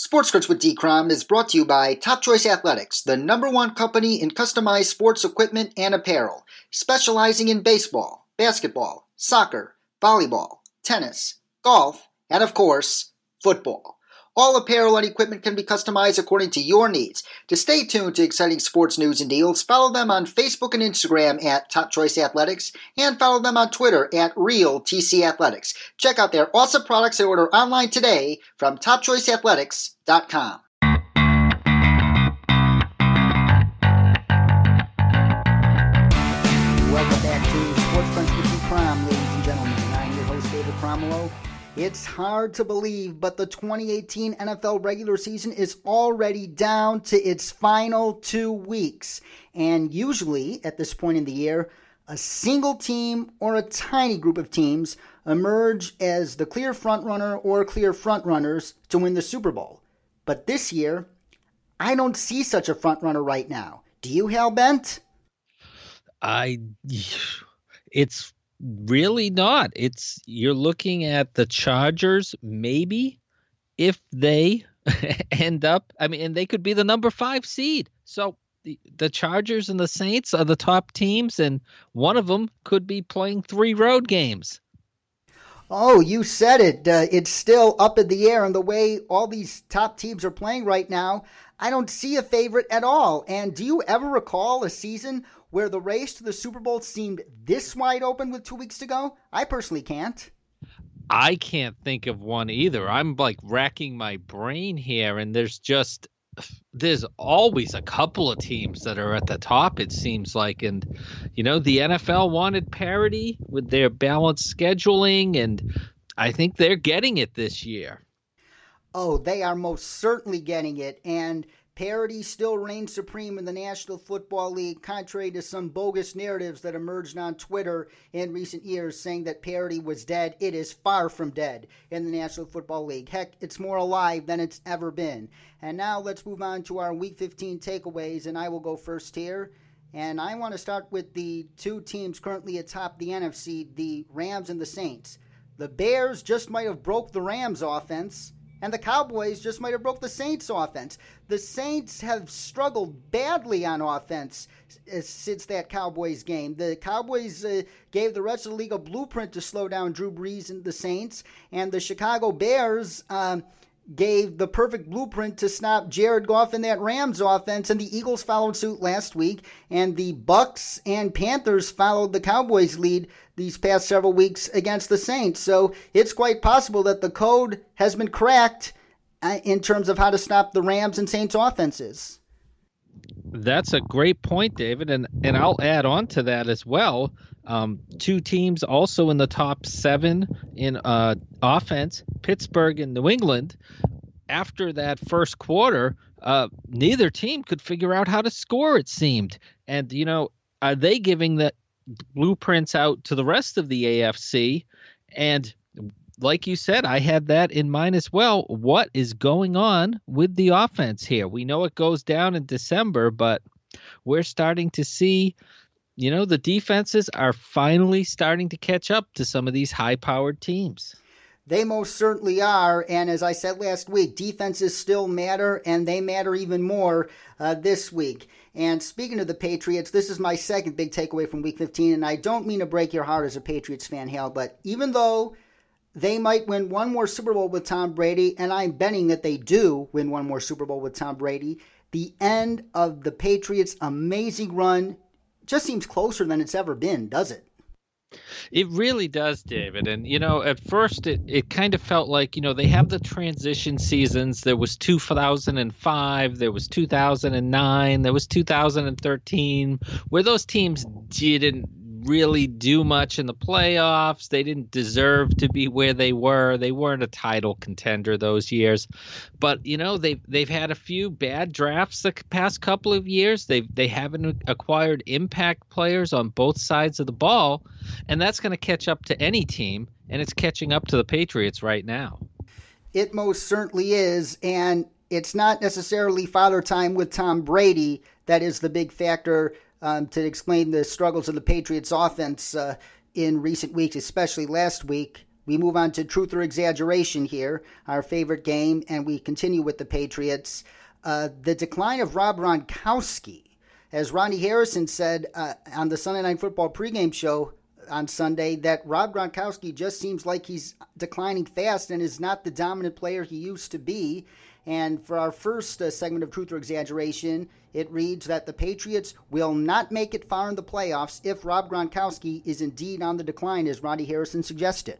Sports Crunch with D-Crom is brought to you by Top Choice Athletics, the number one company in customized sports equipment and apparel, specializing in baseball, basketball, soccer, volleyball, tennis, golf, and of course, football. All apparel and equipment can be customized according to your needs. To stay tuned to exciting sports news and deals, follow them on Facebook and Instagram at Top Choice Athletics and follow them on Twitter at Real TC Athletics. Check out their awesome products and order online today from TopChoiceAthletics.com. It's hard to believe, but the 2018 NFL regular season is already down to its final two weeks. And usually, at this point in the year, a single team or a tiny group of teams emerge as the clear frontrunner or clear frontrunners to win the Super Bowl. But this year, I don't see such a frontrunner right now. Do you, Hal Bent? I, it's really not. It's you're looking at the Chargers maybe if they end up I mean and they could be the number 5 seed. So the, the Chargers and the Saints are the top teams and one of them could be playing 3 road games. Oh, you said it. Uh, it's still up in the air, and the way all these top teams are playing right now, I don't see a favorite at all. And do you ever recall a season where the race to the Super Bowl seemed this wide open with two weeks to go? I personally can't. I can't think of one either. I'm like racking my brain here, and there's just there's always a couple of teams that are at the top it seems like and you know the NFL wanted parity with their balanced scheduling and I think they're getting it this year. Oh, they are most certainly getting it and Parity still reigns supreme in the National Football League, contrary to some bogus narratives that emerged on Twitter in recent years saying that parity was dead. It is far from dead in the National Football League. Heck, it's more alive than it's ever been. And now let's move on to our Week 15 takeaways, and I will go first here. And I want to start with the two teams currently atop the NFC, the Rams and the Saints. The Bears just might have broke the Rams offense and the Cowboys just might have broke the Saints' offense. The Saints have struggled badly on offense uh, since that Cowboys game. The Cowboys uh, gave the rest of the league a blueprint to slow down Drew Brees and the Saints, and the Chicago Bears. Um, gave the perfect blueprint to stop Jared Goff in that Rams offense, and the Eagles followed suit last week, and the Bucks and Panthers followed the Cowboys' lead these past several weeks against the Saints. So it's quite possible that the code has been cracked uh, in terms of how to stop the Rams and Saints offenses. That's a great point, David, and and I'll add on to that as well. Um, two teams also in the top seven in uh, offense, Pittsburgh and New England. After that first quarter, uh, neither team could figure out how to score. It seemed, and you know, are they giving the blueprints out to the rest of the AFC? And like you said, I had that in mind as well. What is going on with the offense here? We know it goes down in December, but we're starting to see you know, the defenses are finally starting to catch up to some of these high powered teams. They most certainly are. And as I said last week, defenses still matter, and they matter even more uh, this week. And speaking of the Patriots, this is my second big takeaway from week 15. And I don't mean to break your heart as a Patriots fan, Hal, but even though they might win one more Super Bowl with Tom Brady, and I'm betting that they do win one more Super Bowl with Tom Brady, the end of the Patriots' amazing run just seems closer than it's ever been, does it? It really does, David. And you know, at first it, it kind of felt like, you know, they have the transition seasons. There was 2005, there was 2009, there was 2013, where those teams didn't really do much in the playoffs. They didn't deserve to be where they were. They weren't a title contender those years. But you know, they've they've had a few bad drafts the past couple of years. They they haven't acquired impact players on both sides of the ball, and that's going to catch up to any team, and it's catching up to the Patriots right now. It most certainly is, and it's not necessarily father time with Tom Brady that is the big factor um, to explain the struggles of the Patriots offense uh, in recent weeks, especially last week. we move on to truth or exaggeration here, our favorite game, and we continue with the Patriots. Uh, the decline of Rob Gronkowski. As Rodney Harrison said uh, on the Sunday Night Football pregame show on Sunday, that Rob Gronkowski just seems like he's declining fast and is not the dominant player he used to be. And for our first uh, segment of Truth or Exaggeration, it reads that the Patriots will not make it far in the playoffs if Rob Gronkowski is indeed on the decline, as Rodney Harrison suggested.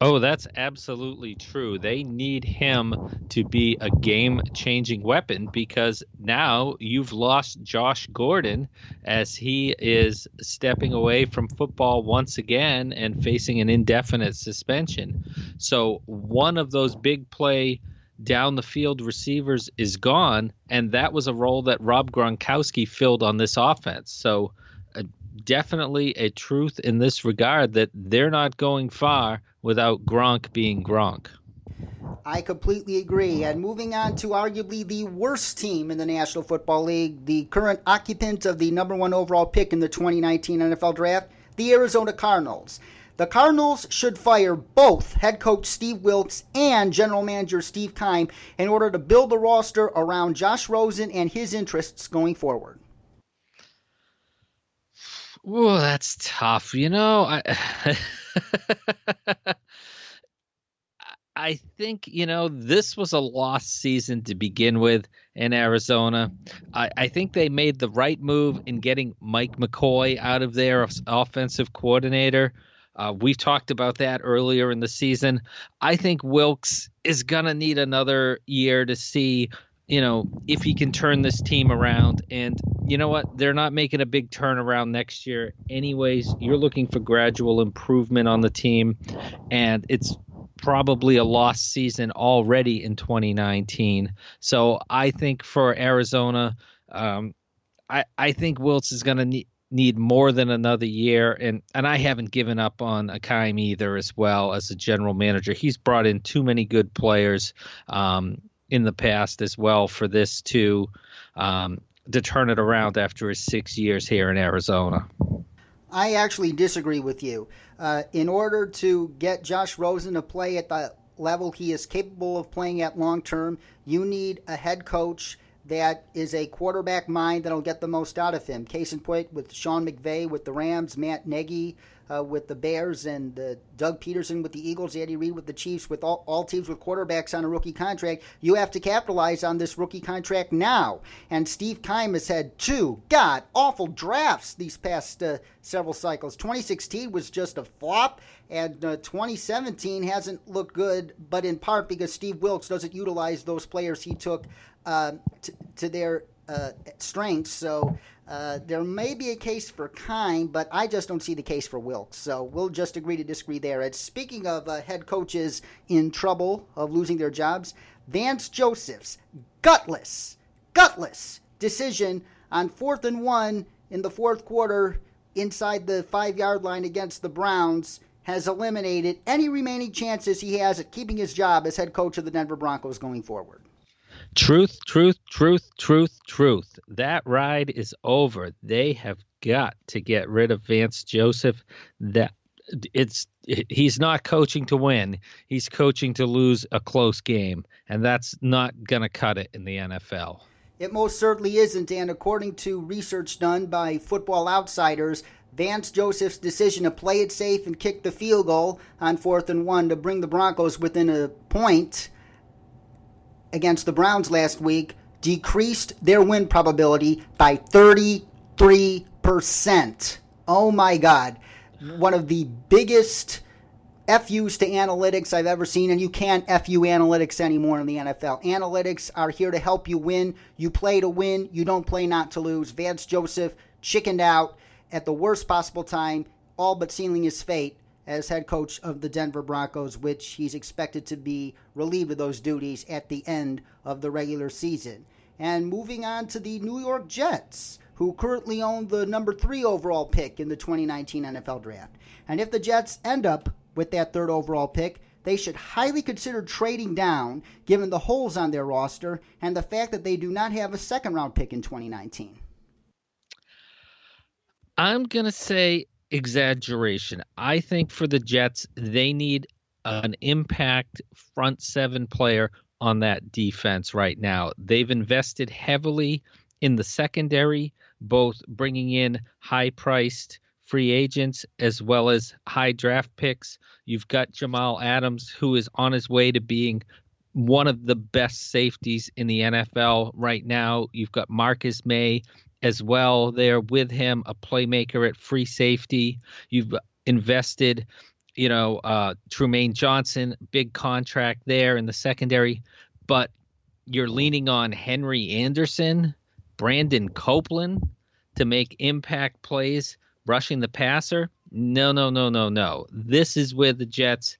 Oh, that's absolutely true. They need him to be a game changing weapon because now you've lost Josh Gordon as he is stepping away from football once again and facing an indefinite suspension. So, one of those big play down the field receivers is gone, and that was a role that Rob Gronkowski filled on this offense. So, uh, definitely a truth in this regard that they're not going far without Gronk being Gronk. I completely agree. And moving on to arguably the worst team in the National Football League, the current occupant of the number one overall pick in the 2019 NFL Draft, the Arizona Cardinals. The Cardinals should fire both head coach Steve Wilks and general manager Steve Keim in order to build the roster around Josh Rosen and his interests going forward. Oh, that's tough. You know, I I think, you know, this was a lost season to begin with in Arizona. I, I think they made the right move in getting Mike McCoy out of there, offensive coordinator. Uh, we've talked about that earlier in the season. I think Wilks is going to need another year to see you know, if he can turn this team around. And you know what? They're not making a big turnaround next year, anyways. You're looking for gradual improvement on the team, and it's probably a lost season already in 2019. So I think for Arizona, um, I I think Wilks is going to need need more than another year and and I haven't given up on Keim either as well as a general manager. He's brought in too many good players. Um, in the past as well for this to um, to turn it around after his six years here in Arizona. I actually disagree with you. Uh, in order to get Josh Rosen to play at the level he is capable of playing at long term, you need a head coach that is a quarterback mind that'll get the most out of him. Case in point with Sean McVay with the Rams, Matt Nagy uh, with the Bears, and uh, Doug Pederson with the Eagles, Andy Reid with the Chiefs, with all, all teams with quarterbacks on a rookie contract. You have to capitalize on this rookie contract now. And Steve Keim has had two god awful drafts these past uh, several cycles. 2016 was just a flop, and uh, 2017 hasn't looked good, but in part because Steve Wilks doesn't utilize those players he took to, to their uh, strengths. So uh, there may be a case for Keim, but I just don't see the case for Wilks. So we'll just agree to disagree there. And speaking of uh, head coaches in trouble of losing their jobs, Vance Joseph's gutless, gutless decision on fourth and one in the fourth quarter inside the five yard line against the Browns has eliminated any remaining chances he has at keeping his job as head coach of the Denver Broncos going forward. Truth, truth, truth, truth, truth. That ride is over. They have got to get rid of Vance Joseph. That it's he's not coaching to win. He's coaching to lose a close game, and that's not going to cut it in the NFL. It most certainly isn't, and according to research done by Football Outsiders, Vance Joseph's decision to play it safe and kick the field goal on fourth and one to bring the Broncos within a point against the Browns last week decreased their win probability by 33%. Oh my God. One of the biggest FUs to analytics I've ever seen, and you can't FU analytics anymore in the NFL. Analytics are here to help you win. You play to win, you don't play not to lose. Vance Joseph chickened out at the worst possible time, all but sealing his fate as head coach of the Denver Broncos, which he's expected to be relieved of those duties at the end of the regular season. And moving on to the New York Jets, who currently own the number three overall pick in the 2019 NFL Draft. And if the Jets end up with that third overall pick, they should highly consider trading down given the holes on their roster and the fact that they do not have a second round pick in 2019. I'm going to say exaggeration. I think for the Jets, they need an impact front seven player on that defense right now. They've invested heavily in the secondary, both bringing in high priced free agents as well as high draft picks. You've got Jamal Adams, who is on his way to being one of the best safeties in the NFL right now. You've got Marcus Maye as well there with him, a playmaker at free safety. You've invested, you know, uh, Trumaine Johnson, big contract there in the secondary, but you're leaning on Henry Anderson, Brandon Copeland to make impact plays rushing the passer. No, no, no, no, no. This is where the Jets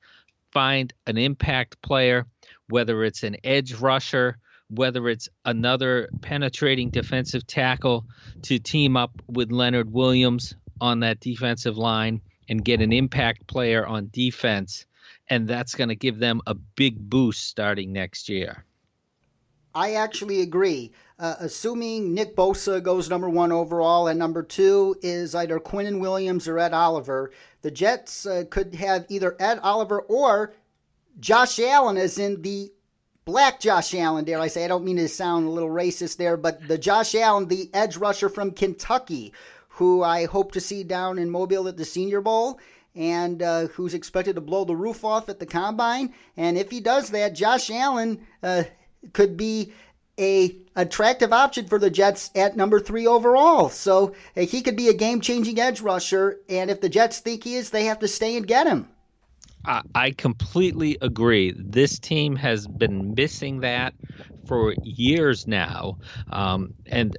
find an impact player, whether it's an edge rusher whether it's another penetrating defensive tackle to team up with Leonard Williams on that defensive line and get an impact player on defense. And that's going to give them a big boost starting next year. I actually agree. Uh, assuming Nick Bosa goes number one overall and number two is either Quinnen Williams or Ed Oliver, the Jets uh, could have either Ed Oliver or Josh Allen as in the black Josh Allen, dare I say. I don't mean to sound a little racist there, but the Josh Allen, the edge rusher from Kentucky, who I hope to see down in Mobile at the Senior Bowl and uh, who's expected to blow the roof off at the combine. And if he does that, Josh Allen uh, could be a attractive option for the Jets at number three overall. So uh, he could be a game changing edge rusher. And if the Jets think he is, they have to stay and get him. I, completely agree. This team has been missing that for years now, um, and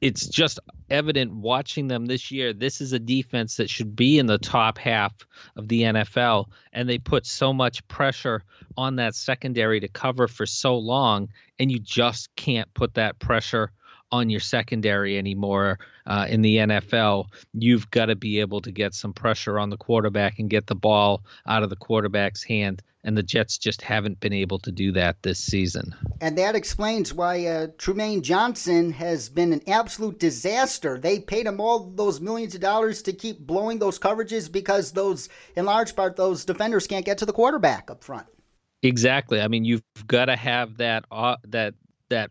it's just evident watching them this year. This is a defense that should be in the top half of the NFL, and they put so much pressure on that secondary to cover for so long, and you just can't put that pressure on your secondary anymore uh, in the NFL. You've got to be able to get some pressure on the quarterback and get the ball out of the quarterback's hand. And the Jets just haven't been able to do that this season. And that explains why uh, Trumaine Johnson has been an absolute disaster. They paid him all those millions of dollars to keep blowing those coverages because those, in large part, those defenders can't get to the quarterback up front. Exactly. I mean, you've got to have that uh, that that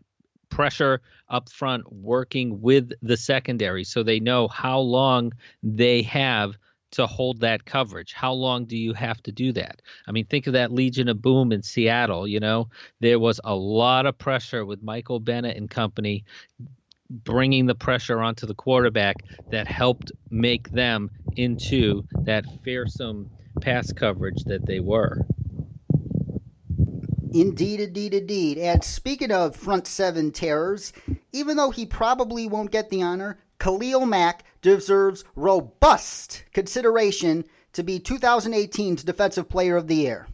pressure up front working with the secondary so they know how long they have to hold that coverage. How long do you have to do that? I mean, think of that Legion of Boom in Seattle. You know, there was a lot of pressure with Michael Bennett and company bringing the pressure onto the quarterback that helped make them into that fearsome pass coverage that they were. Indeed, indeed, indeed. And speaking of front seven terrors, even though he probably won't get the honor, Khalil Mack deserves robust consideration to be 2018's Defensive Player of the Year.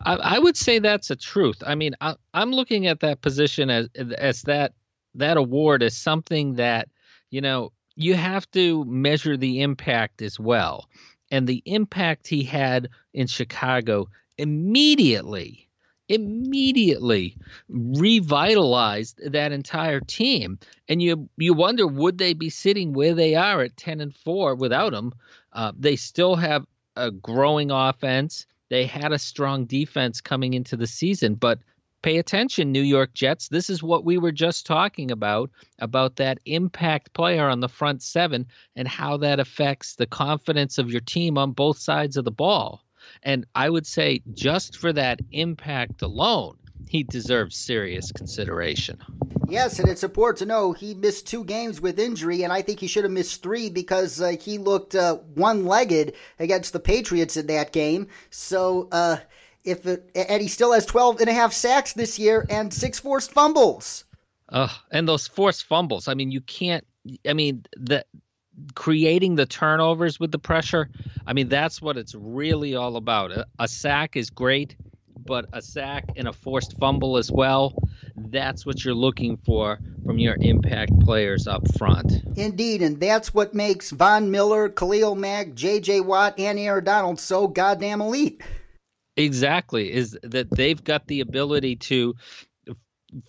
I, I would say that's a truth. I mean, I, am looking at that position as as that that award as something that you know you have to measure the impact as well, and the impact he had in Chicago immediately immediately revitalized that entire team. And you you wonder would they be sitting where they are at 10 and 4 without him uh, they still have a growing offense. They had a strong defense coming into the season. But pay attention new york jets. This is what we were just talking about about that impact player on the front seven and how that affects the confidence of your team on both sides of the ball and I would say just for that impact alone, he deserves serious consideration. Yes, and it's important to know he missed two games with injury, and I think he should have missed three because uh, he looked uh, one-legged against the Patriots in that game. So, uh, if it, and he still has 12 and a half sacks this year and six forced fumbles. Uh, and those forced fumbles. I mean, you can't. I mean, the creating the turnovers with the pressure. I mean, that's what it's really all about. A, a, sack is great, but a sack and a forced fumble as well. That's what you're looking for from your impact players up front. Indeed, and that's what makes Von Miller, Khalil Mack, J.J. Watt, and Aaron Donald so goddamn elite. Exactly, is that they've got the ability to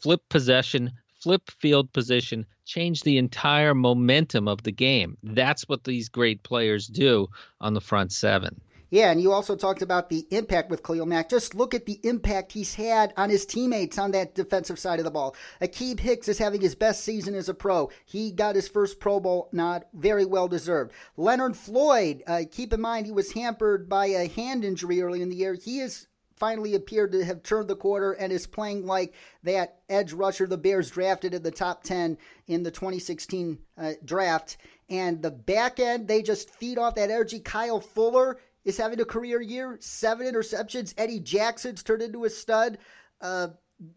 flip possession, flip field position, change the entire momentum of the game. That's what these great players do on the front seven. Yeah, and you also talked about the impact with Khalil Mack. Just look at the impact he's had on his teammates on that defensive side of the ball. Akiem Hicks is having his best season as a pro. He got his first Pro Bowl nod, very well deserved. Leonard Floyd, uh, keep in mind he was hampered by a hand injury early in the year. He is finally appeared to have turned the quarter and is playing like that edge rusher the Bears drafted in the top 10 in the 2016 uh, draft. And the back end, they just feed off that energy. Kyle Fuller is having a career year. Seven interceptions. Eddie Jackson's turned into a stud. Uh,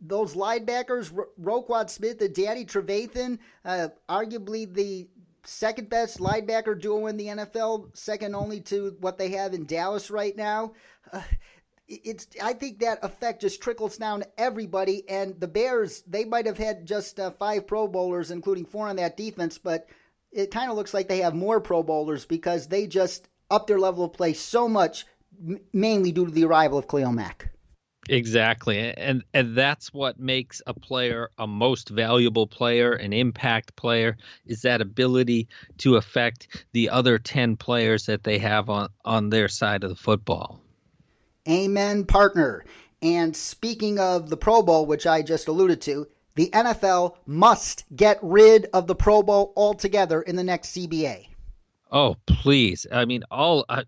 those linebackers, Ro- Roquan Smith and Danny Trevathan, uh, arguably the second best linebacker duo in the NFL, second only to what they have in Dallas right now. Uh, it's I think that effect just trickles down to everybody. And the Bears, they might have had just uh, five Pro Bowlers, including four on that defense, but it kind of looks like they have more Pro Bowlers because they just up their level of play so much, mainly due to the arrival of Khalil Mack. Exactly. And and that's what makes a player a most valuable player, an impact player, is that ability to affect the other 10 players that they have on, on their side of the football. Amen, partner. And speaking of the Pro Bowl, which I just alluded to, the NFL must get rid of the Pro Bowl altogether in the next CBA. Oh, please. I mean, all uh,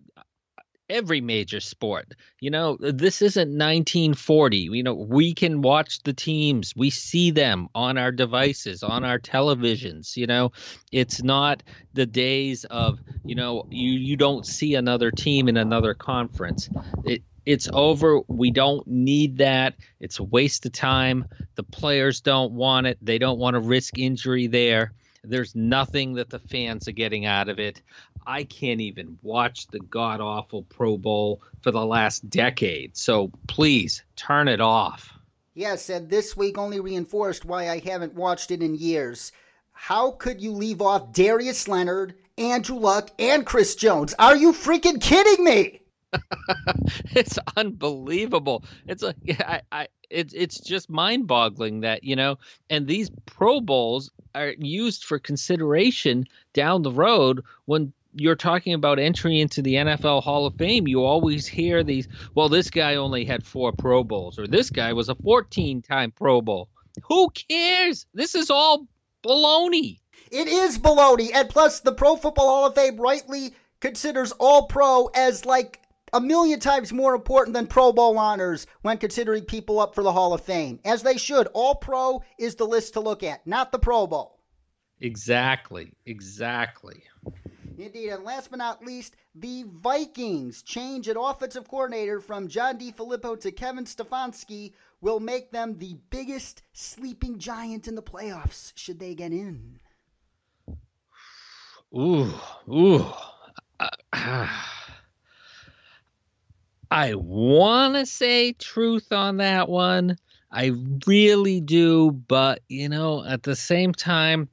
every major sport. You know, this isn't 1940. You know, we can watch the teams, we see them on our devices, on our televisions. You know, it's not the days of, you know, you, you don't see another team in another conference. It, it's over. We don't need that. It's a waste of time. The players don't want it. They don't want to risk injury there. There's nothing that the fans are getting out of it. I can't even watch the god awful Pro Bowl for the last decade. So please turn it off. Yes, and this week only reinforced why I haven't watched it in years. How could you leave off Darius Leonard, Andrew Luck, and Chris Jones? Are you freaking kidding me? it's unbelievable. It's like I, I it's it's just mind-boggling that you know, and these Pro Bowls are used for consideration down the road when you're talking about entry into the NFL Hall of Fame, you always hear these, well, this guy only had four Pro Bowls, or this guy was a 14 time Pro Bowl. Who cares? This is all baloney. It is baloney. And plus, the Pro Football Hall of Fame rightly considers All Pro as like a million times more important than Pro Bowl honors when considering people up for the Hall of Fame. As they should. All Pro is the list to look at, not the Pro Bowl. Exactly. Exactly. Indeed. And last but not least, the Vikings change at offensive coordinator from John DeFilippo to Kevin Stefanski will make them the biggest sleeping giant in the playoffs should they get in. Ooh, ooh. Uh, I want to say truth on that one. I really do, but you know, at the same time,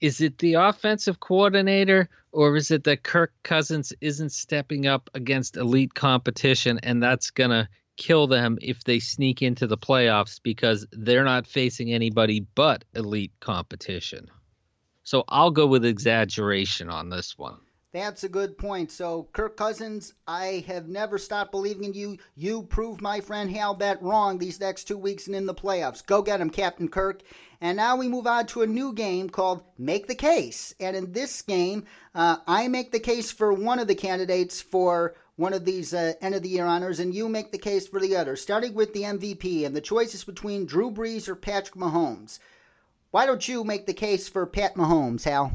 is it the offensive coordinator or is it that Kirk Cousins isn't stepping up against elite competition and that's going to kill them if they sneak into the playoffs because they're not facing anybody but elite competition? So I'll go with exaggeration on this one. That's a good point. So, Kirk Cousins, I have never stopped believing in you. You proved my friend Hal Bet wrong these next two weeks and in the playoffs. Go get him, Captain Kirk. And now we move on to a new game called Make the Case. And in this game, uh, I make the case for one of the candidates for one of these uh, end of the year honors, and you make the case for the other, starting with the MVP. And the choice is between Drew Brees or Patrick Mahomes. Why don't you make the case for Pat Mahomes, Hal?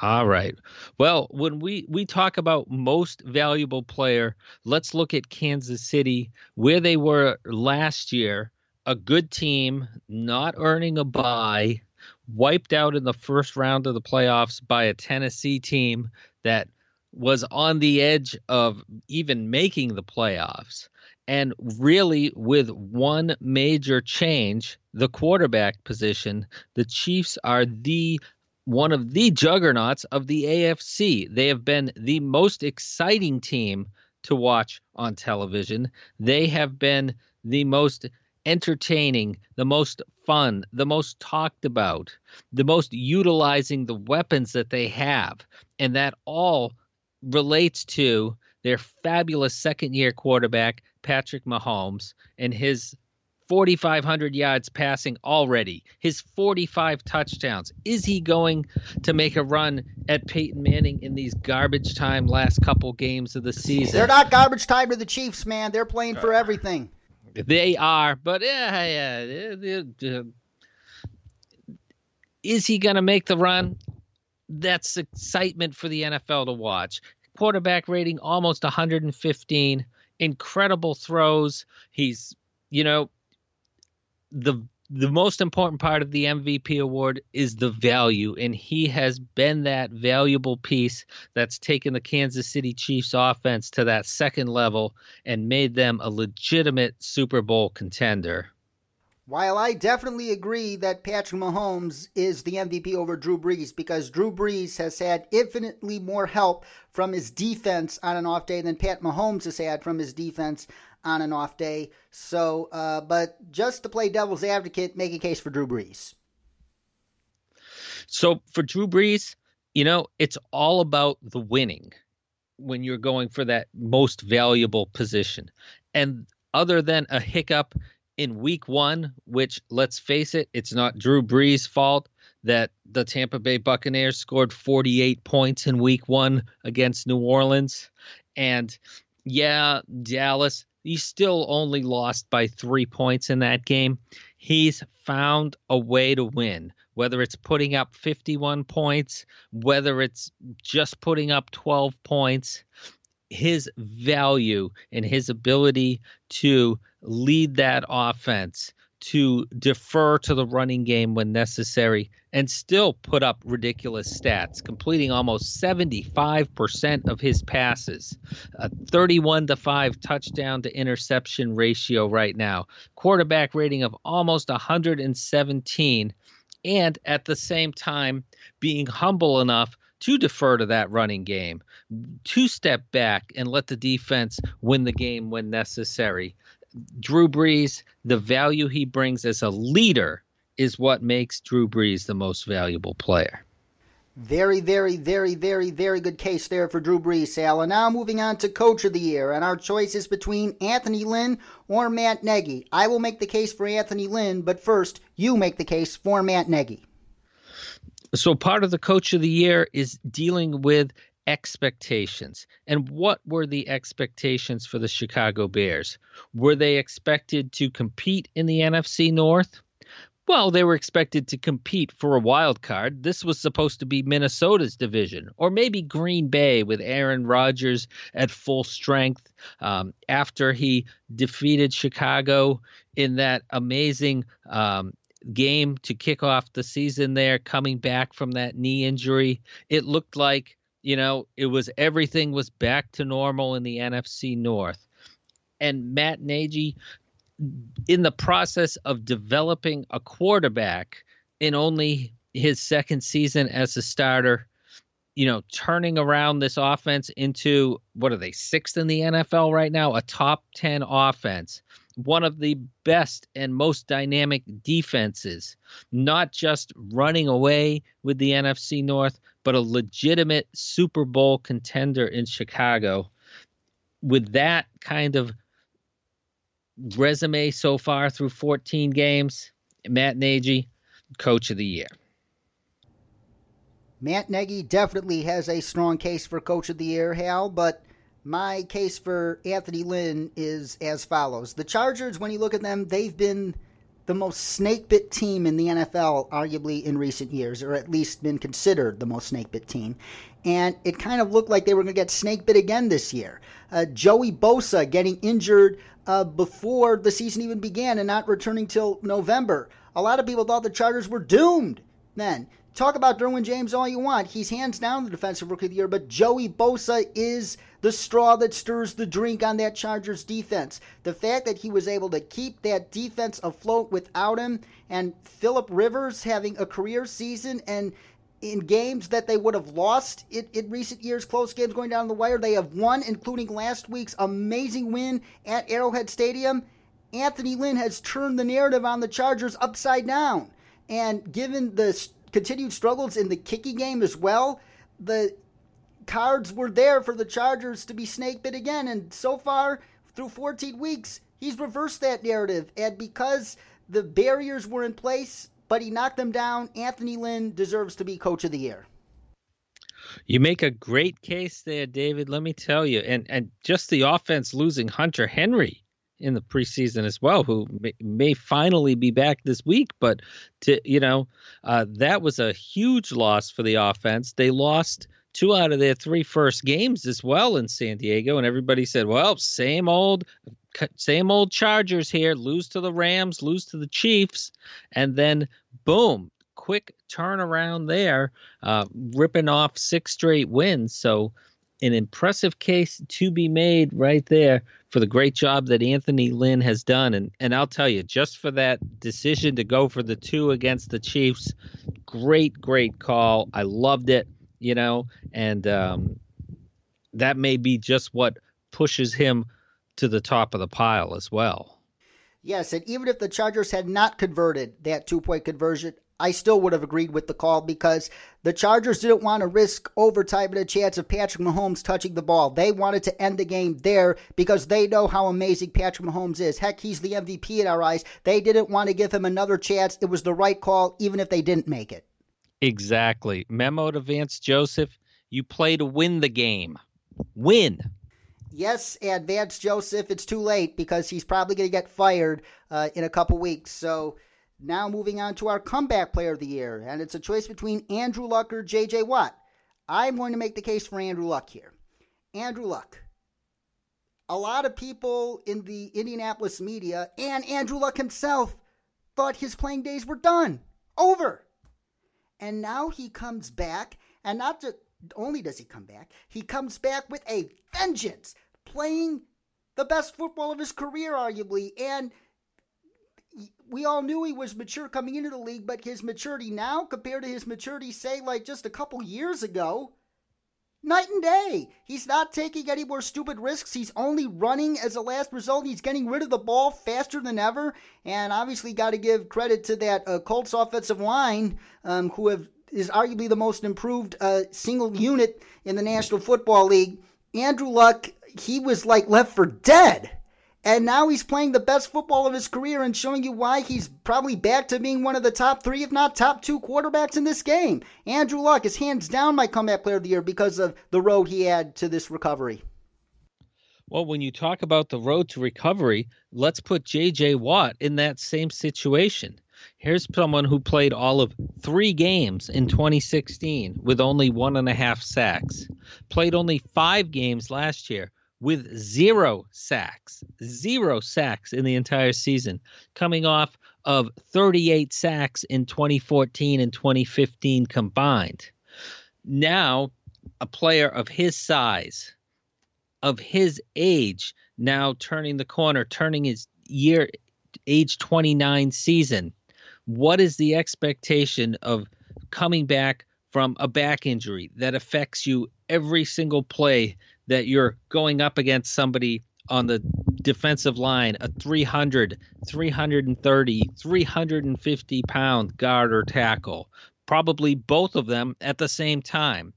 All right. Well, when we we talk about most valuable player, let's look at Kansas City where they were last year, a good team, not earning a bye, wiped out in the first round of the playoffs by a Tennessee team that was on the edge of even making the playoffs. And really, with one major change, the quarterback position, the Chiefs are the one of the juggernauts of the AFC. They have been the most exciting team to watch on television. They have been the most entertaining, the most fun, the most talked about, the most utilizing the weapons that they have. And that all relates to their fabulous second year quarterback, Patrick Mahomes, and his 4,500 yards passing already, his 45 touchdowns. Is he going to make a run at Peyton Manning in these garbage time last couple games of the season? They're not garbage time to the Chiefs, man. They're playing for everything. They are, but yeah, yeah. Is he going to make the run? That's excitement for the NFL to watch. Quarterback rating almost 115. Incredible throws. He's, you know, the the most important part of the MVP award is the value, and he has been that valuable piece that's taken the Kansas City Chiefs offense to that second level and made them a legitimate Super Bowl contender. While I definitely agree that Patrick Mahomes is the MVP over Drew Brees because Drew Brees has had infinitely more help from his defense on an off day than Pat Mahomes has had from his defense on an off day. So, uh, but just to play devil's advocate, make a case for Drew Brees. So for Drew Brees, you know, it's all about the winning when you're going for that most valuable position. And other than a hiccup in week one, which let's face it, it's not Drew Brees' fault that the Tampa Bay Buccaneers scored 48 points in week one against New Orleans. And yeah, Dallas he still only lost by three points in that game. He's found a way to win, whether it's putting up 51 points, whether it's just putting up 12 points. His value and his ability to lead that offense to defer to the running game when necessary and still put up ridiculous stats, completing almost 75% of his passes, a 31 to 5 touchdown to interception ratio right now, quarterback rating of almost 117, and at the same time being humble enough to defer to that running game, to step back and let the defense win the game when necessary. Drew Brees, the value he brings as a leader is what makes Drew Brees the most valuable player. Very, very, very, very, very good case there for Drew Brees, Sal. And now moving on to Coach of the Year, and our choice is between Anthony Lynn or Matt Nagy. I will make the case for Anthony Lynn, but first, you make the case for Matt Nagy. So part of the Coach of the Year is dealing with expectations. And what were the expectations for the Chicago Bears? Were they expected to compete in the NFC North? Well, they were expected to compete for a wild card. This was supposed to be Minnesota's division, or maybe Green Bay with Aaron Rodgers at full strength um, after he defeated Chicago in that amazing um, game to kick off the season there, coming back from that knee injury. It looked like you know, it was everything was back to normal in the NFC North. And Matt Nagy, in the process of developing a quarterback in only his second season as a starter, you know, turning around this offense into what are they, sixth in the NFL right now? A top 10 offense one of the best and most dynamic defenses, not just running away with the NFC North, but a legitimate Super Bowl contender in Chicago. With that kind of resume so far through 14 games, Matt Nagy, coach of the year. Matt Nagy definitely has a strong case for coach of the year, Hal, but my case for Anthony Lynn is as follows. The Chargers, when you look at them, they've been the most snake bit team in the NFL, arguably in recent years, or at least been considered the most snake bit team. And it kind of looked like they were going to get snake bit again this year. Uh, Joey Bosa getting injured uh, before the season even began and not returning till November. A lot of people thought the Chargers were doomed then. Talk about Derwin James all you want. He's hands down the defensive rookie of the year, but Joey Bosa is the straw that stirs the drink on that Chargers defense. The fact that he was able to keep that defense afloat without him, and Philip Rivers having a career season and in games that they would have lost in, in, recent years, close games going down the wire, they have won, including last week's amazing win at Arrowhead Stadium. Anthony Lynn has turned the narrative on the Chargers upside down. And given the continued struggles in the kicking game as well, the cards were there for the Chargers to be snake bit again. And so far, through 14 weeks, he's reversed that narrative. And because the barriers were in place, but he knocked them down, Anthony Lynn deserves to be coach of the year. You make a great case there, David. Let me tell you, and and just the offense losing Hunter Henry in the preseason as well, who may, may finally be back this week. But to you know, uh, that was a huge loss for the offense. They lost two out of their three first games as well in San Diego, and everybody said, "Well, same old." Same old Chargers here, lose to the Rams, lose to the Chiefs, and then boom, quick turnaround there, uh, ripping off six straight wins. So, an impressive case to be made right there for the great job that Anthony Lynn has done. And and I'll tell you, just for that decision to go for the two against the Chiefs, great, great call. I loved it, you know, and um, that may be just what pushes him to the top of the pile as well. Yes, and even if the Chargers had not converted that two point conversion, I still would have agreed with the call because the Chargers didn't want to risk overtime and a chance of Patrick Mahomes touching the ball. They wanted to end the game there because they know how amazing Patrick Mahomes is. Heck, he's the MVP in our eyes. They didn't want to give him another chance. It was the right call, even if they didn't make it. Exactly. Memo to Vance Joseph you play to win the game. Win. Yes, and Vance Joseph, it's too late because he's probably going to get fired uh, in a couple weeks. So now moving on to our comeback player of the year, and it's a choice between Andrew Luck or J.J. Watt. I'm going to make the case for Andrew Luck here. Andrew Luck. A lot of people in the Indianapolis media and Andrew Luck himself thought his playing days were done, over. And now he comes back, and not only does he come back, he comes back with a vengeance, playing the best football of his career, arguably, and we all knew he was mature coming into the league, but his maturity now compared to his maturity, say, like just a couple years ago, night and day. He's not taking any more stupid risks. He's only running as a last result. He's getting rid of the ball faster than ever. And obviously, got to give credit to that uh, Colts offensive line, um, who have is arguably the most improved uh, single unit in the National Football League. Andrew Luck, he was like left for dead and now he's playing the best football of his career and showing you why he's probably back to being one of the top three, if not top two quarterbacks in this game. Andrew Luck is hands down my comeback player of the year because of the road he had to this recovery. Well, when you talk about the road to recovery, let's put J.J. Watt in that same situation. Here's someone who played all of three games in 2016 with only one and a half sacks, played only five games last year with zero sacks, zero sacks in the entire season, coming off of 38 sacks in 2014 and 2015 combined. Now, a player of his size, of his age, now turning the corner, turning his year age 29 season. What is the expectation of coming back from a back injury that affects you every single play that you're going up against somebody on the defensive line, a 300, 330, 350 pound guard or tackle, probably both of them at the same time.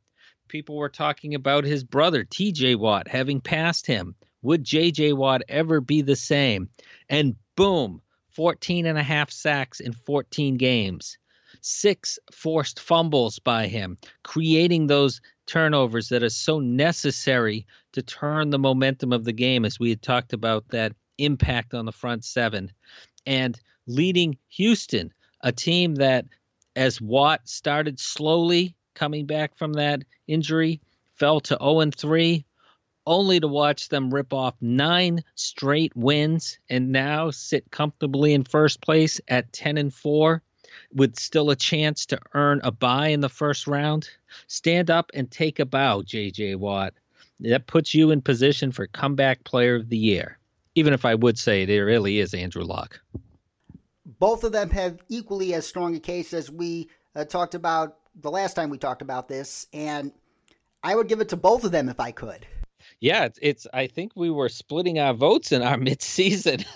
People were talking about his brother, TJ Watt, having passed him. Would JJ Watt ever be the same? And boom, 14 and a half sacks in 14 games six forced fumbles by him, creating those turnovers that are so necessary to turn the momentum of the game, as we had talked about that impact on the front seven, and leading Houston, a team that, as Watt started slowly coming back from that injury, fell to 0 3, only to watch them rip off nine straight wins and now sit comfortably in first place at 10 and 4 with still a chance to earn a bye in the first round, stand up and take a bow, JJ Watt. That puts you in position for comeback player of the year. Even if I would say it really is Andrew Luck. Both of them have equally as strong a case as we uh, talked about the last time we talked about this, and I would give it to both of them if I could. Yeah, it's, it's I think we were splitting our votes in our mid-season.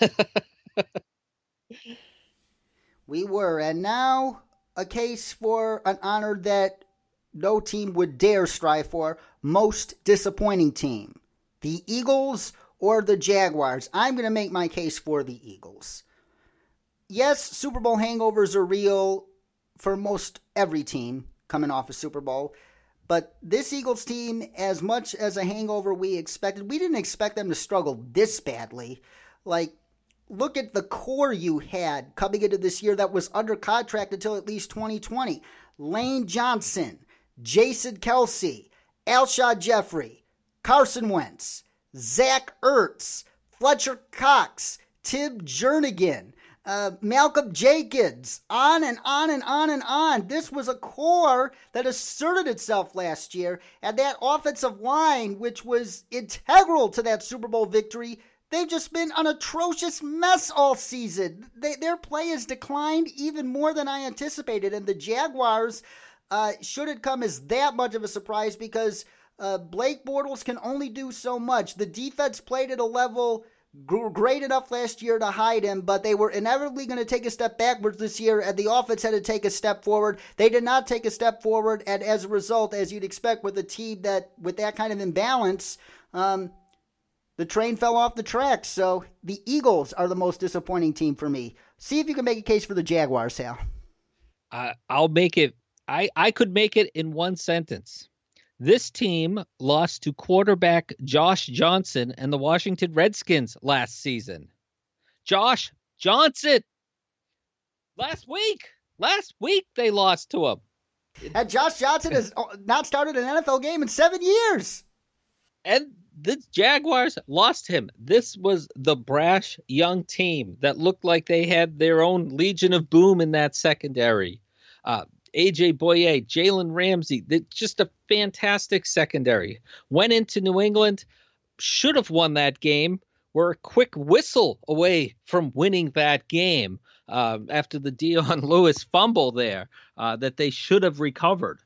we were. And now a case for an honor that no team would dare strive for most disappointing team. The Eagles or the Jaguars. I'm going to make my case for the Eagles. Yes, Super Bowl hangovers are real for most every team coming off a Super Bowl. But this Eagles team, as much as a hangover we expected, we didn't expect them to struggle this badly. Like, look at the core you had coming into this year that was under contract until at least 2020. Lane Johnson, Jason Kelce, Alshon Jeffery, Carson Wentz, Zach Ertz, Fletcher Cox, Tim Jernigan, uh, Malcolm Jenkins, on and on and on and on. This was a core that asserted itself last year, and that offensive line, which was integral to that Super Bowl victory, they've just been an atrocious mess all season. They, their play has declined even more than I anticipated, and the Jaguars uh, shouldn't come as that much of a surprise because uh, Blake Bortles can only do so much. The defense played at a level great enough last year to hide him, but they were inevitably going to take a step backwards this year, and the offense had to take a step forward. They did not take a step forward, and as a result, as you'd expect with a team that with that kind of imbalance, um, the train fell off the tracks. So the Eagles are the most disappointing team for me. See if you can make a case for the Jaguars, Sal. Uh, I'll make it. I I could make it in one sentence. This team lost to quarterback Josh Johnson and the Washington Redskins last season. Josh Johnson. Last week. Last week they lost to him. And Josh Johnson has not started an NFL game in seven years. And the Jaguars lost him. This was the brash young team that looked like they had their own Legion of Boom in that secondary. Uh, AJ Bouye, Jalen Ramsey, just a fantastic secondary. Went into New England, should have won that game. Were a quick whistle away from winning that game uh, after the Dion Lewis fumble there uh, that they should have recovered.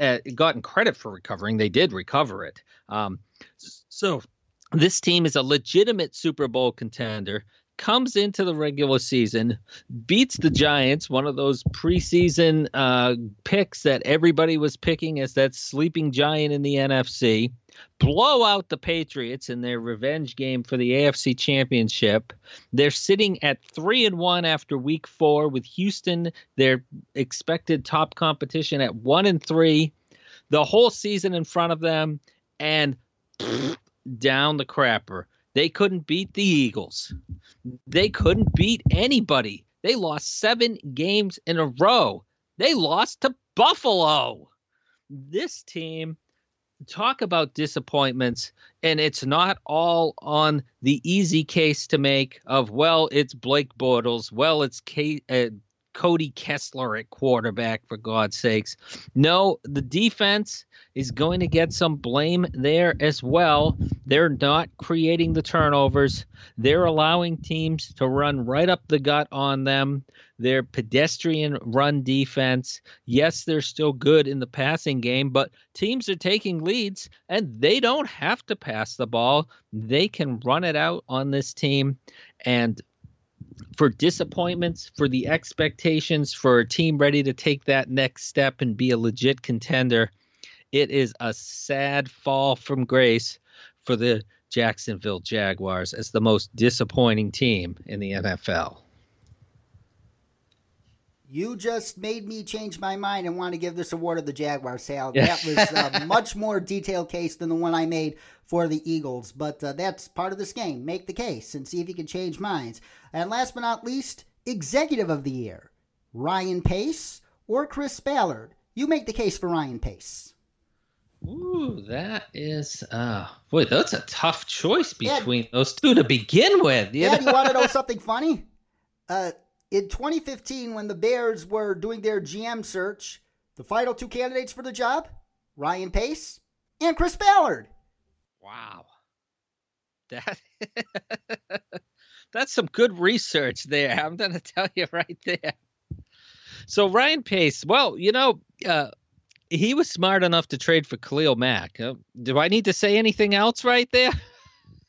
Uh, gotten credit for recovering. They did recover it. Um, so this team is a legitimate Super Bowl contender comes into the regular season, beats the Giants, one of those preseason uh, picks that everybody was picking as that sleeping giant in the NFC, blow out the Patriots in their revenge game for the AFC Championship. They're sitting at three and one after Week Four, with Houston, their expected top competition, at one and three. The whole season in front of them, and down the crapper. They couldn't beat the Eagles. They couldn't beat anybody. They lost seven games in a row. They lost to Buffalo. This team, talk about disappointments, and it's not all on the easy case to make of, well, it's Blake Bortles, well, it's Kate, uh, Cody Kessler at quarterback, for God's sakes. No, the defense is going to get some blame there as well. They're not creating the turnovers, they're allowing teams to run right up the gut on them. Their pedestrian run defense. Yes, they're still good in the passing game, but teams are taking leads and they don't have to pass the ball. They can run it out on this team. And for disappointments, for the expectations for a team ready to take that next step and be a legit contender, it is a sad fall from grace for the Jacksonville Jaguars as the most disappointing team in the NFL. You just made me change my mind and want to give this award to the Jaguars, Sal. That was a much more detailed case than the one I made for the Eagles. But uh, that's part of this game. Make the case and see if you can change minds. And last but not least, Executive of the Year Ryan Pace or Chris Ballard. You make the case for Ryan Pace. Ooh, that is uh boy, that's a tough choice between yeah, those two to begin with. You yeah, know? you want to know something funny? Uh, in 2015, when the Bears were doing their GM search, the final two candidates for the job Ryan Pace and Chris Ballard. Wow. That That's some good research there. I'm going to tell you right there. So Ryan Pace, well, you know, uh, he was smart enough to trade for Khalil Mack. Uh, do I need to say anything else right there?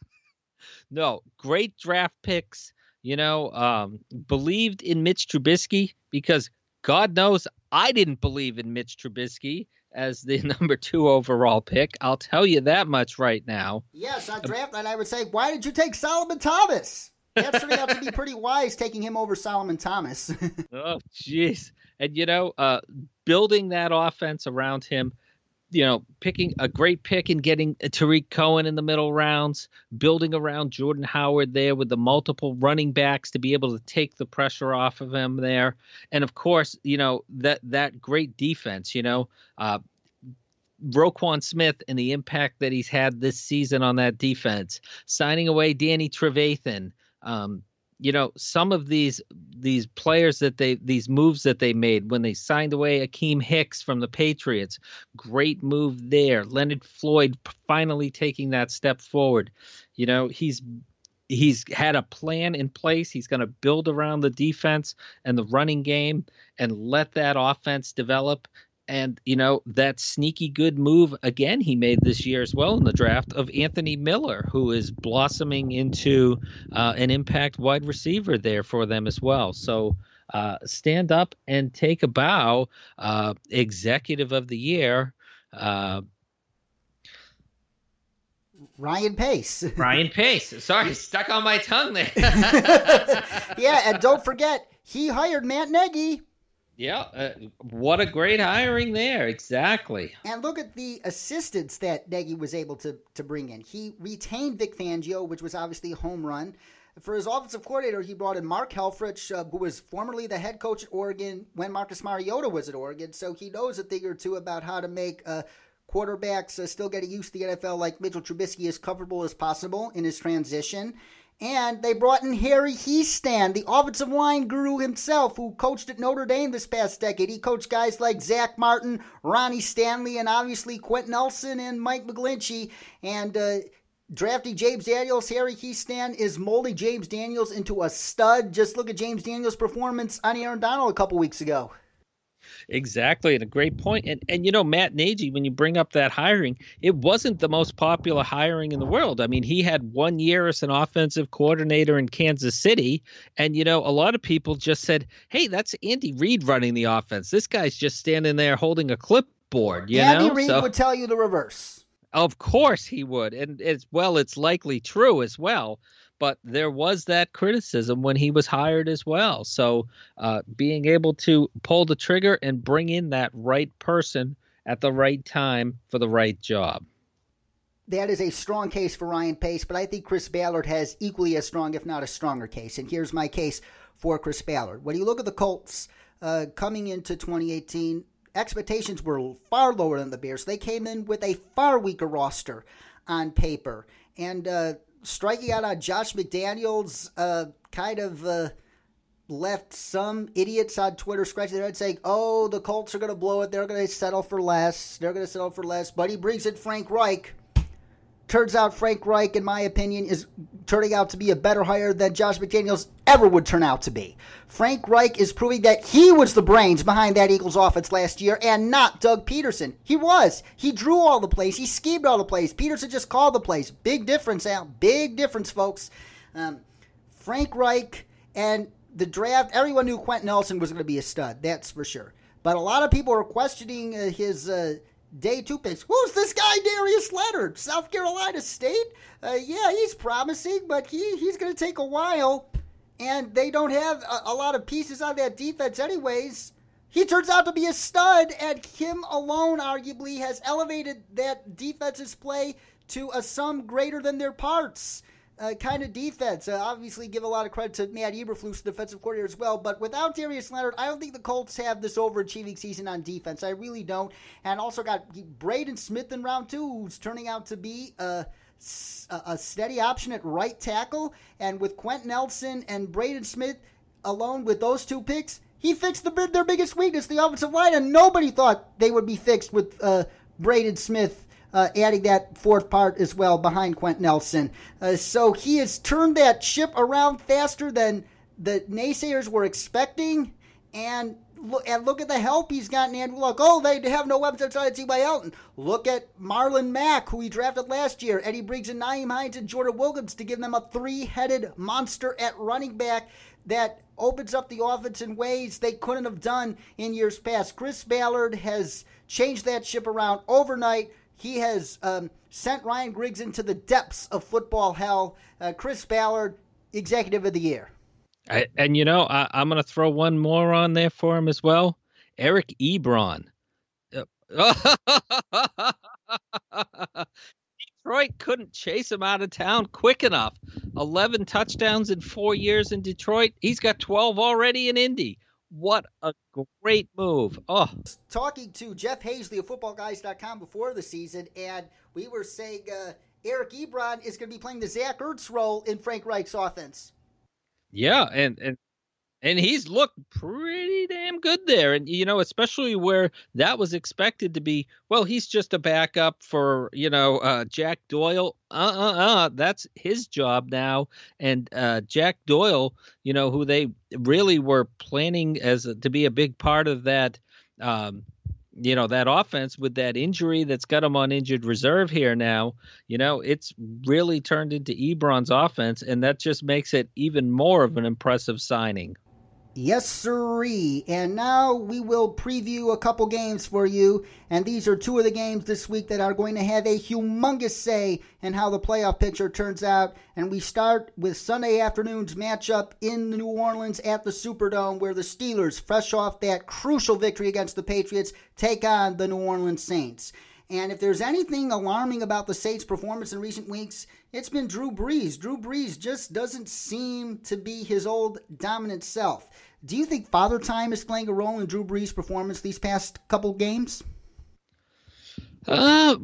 no, great draft picks you know, um, believed in Mitch Trubisky because God knows I didn't believe in Mitch Trubisky as the number two overall pick. I'll tell you that much right now. Yes, on draft night, I would say, why did you take Solomon Thomas? That's turning out to be pretty wise taking him over Solomon Thomas. oh, jeez. And, you know, uh, building that offense around him, you know, picking a great pick and getting Tarik Cohen in the middle rounds, building around Jordan Howard there with the multiple running backs to be able to take the pressure off of him there. And of course, you know, that that great defense, you know, uh, Roquan Smith and the impact that he's had this season on that defense, signing away Danny Trevathan, um, you know, some of these these players that they these moves that they made when they signed away Akiem Hicks from the Patriots, great move there. Leonard Floyd finally taking that step forward. You know, he's he's had a plan in place. He's going to build around the defense and the running game and let that offense develop and you know that sneaky good move again he made this year as well in the draft of Anthony Miller, who is blossoming into uh, an impact wide receiver there for them as well. So uh, stand up and take a bow, uh, executive of the year. Uh, Ryan Pace. Ryan Pace. Sorry, stuck on my tongue there. yeah, and don't forget, he hired Matt Nagy. Yeah, uh, what a great hiring there. Exactly. And look at the assistance that Nagy was able to, to bring in. He retained Vic Fangio, which was obviously a home run. For his offensive coordinator, he brought in Mark Helfrich, uh, who was formerly the head coach at Oregon when Marcus Mariota was at Oregon. So he knows a thing or two about how to make uh, quarterbacks uh, still getting used to the NFL like Mitchell Trubisky as comfortable as possible in his transition. And they brought in Harry Hiestand, the offensive line guru himself, who coached at Notre Dame this past decade. He coached guys like Zack Martin, Ronnie Stanley, and obviously Quenton Nelson and Mike McGlinchey. And uh, drafting James Daniels, Harry Hiestand is molding James Daniels into a stud. Just look at James Daniels' performance on Aaron Donald a couple weeks ago. Exactly, and a great point. And and you know, Matt Nagy, when you bring up that hiring, it wasn't the most popular hiring in the world. I mean, he had one year as an offensive coordinator in Kansas City, and you know, a lot of people just said, "Hey, that's Andy Reid running the offense. This guy's just standing there holding a clipboard." You Andy know, Reid so, would tell you the reverse. Of course he would, and as well, it's likely true as well but there was that criticism when he was hired as well. So uh, being able to pull the trigger and bring in that right person at the right time for the right job. That is a strong case for Ryan Pace, but I think Chris Ballard has equally as strong, if not a stronger case. And here's my case for Chris Ballard. When you look at the Colts uh, coming into 2018, expectations were far lower than the Bears. They came in with a far weaker roster on paper. And uh, striking out on Josh McDaniels uh, kind of uh, left some idiots on Twitter scratching their head saying, oh, the Colts are going to blow it. They're going to settle for less. They're going to settle for less. But he brings in Frank Reich. Turns out Frank Reich, in my opinion, is turning out to be a better hire than Josh McDaniels ever would turn out to be. Frank Reich is proving that he was the brains behind that Eagles offense last year and not Doug Pederson. He was. He drew all the plays. He schemed all the plays. Peterson just called the plays. Big difference, Al. Big difference, folks. Um, Frank Reich and the draft, everyone knew Quenton Nelson was going to be a stud. That's for sure. But a lot of people are questioning uh, his. Uh, day two picks. Who's this guy, Darius Leonard? South Carolina State? Uh, yeah, he's promising, but he, he's going to take a while. And they don't have a, a, lot of pieces on that defense, anyways. He turns out to be a stud, and him alone, arguably, has elevated that defense's play to a sum greater than their parts uh, kind of defense. Uh, obviously, give a lot of credit to Matt Eberflus, the defensive coordinator, as well. But without Darius Leonard, I don't think the Colts have this overachieving season on defense. I really don't. And also got Braden Smith in round two, who's turning out to be a, a steady option at right tackle. And with Quenton Nelson and Braden Smith alone with those two picks, he fixed the, their biggest weakness, the offensive line, and nobody thought they would be fixed with uh, Braden Smith uh, adding that fourth part as well behind Quenton Nelson. Uh, so he has turned that ship around faster than the naysayers were expecting. And look, and look at the help he's gotten. And look, oh, they have no weapons outside of T.Y. Hilton. Look at Marlon Mack, who he drafted last year, Eddie Briggs and Nyheim Hines and Jordan Wilkins to give them a three headed monster at running back that opens up the offense in ways they couldn't have done in years past. Chris Ballard has changed that ship around overnight. He has um, sent Ryan Grigson into the depths of football hell. Uh, Chris Ballard, Executive of the Year. I, and you know, I, am going to throw one more on there for him as well. Eric Ebron. Detroit couldn't chase him out of town quick enough. 11 touchdowns in four years in Detroit. He's got 12 already in Indy. What a great move. Oh. Talking to Jeff Haseley of footballguys.com before the season, and we were saying uh, Eric Ebron is going to be playing the Zach Ertz role in Frank Reich's offense. Yeah, and and and he's looked pretty damn good there and you know especially where that was expected to be well he's just a backup for you know uh, jack doyle. Uh-uh-uh that's his job now and uh, jack doyle you know who they really were planning as a, to be a big part of that um, you know that offense with that injury that's got him on injured reserve here now you know it's really turned into ebron's offense and that just makes it even more of an impressive signing Yes, sirree. And now we will preview a couple games for you. And these are two of the games this week that are going to have a humongous say in how the playoff picture turns out. And we start with Sunday afternoon's matchup in New Orleans at the Superdome, where the Steelers, fresh off that crucial victory against the Patriots, take on the New Orleans Saints. And if there's anything alarming about the Saints' performance in recent weeks, it's been Drew Brees. Drew Brees just doesn't seem to be his old dominant self. Do you think Father Time is playing a role in Drew Brees' performance these past couple games? Uh,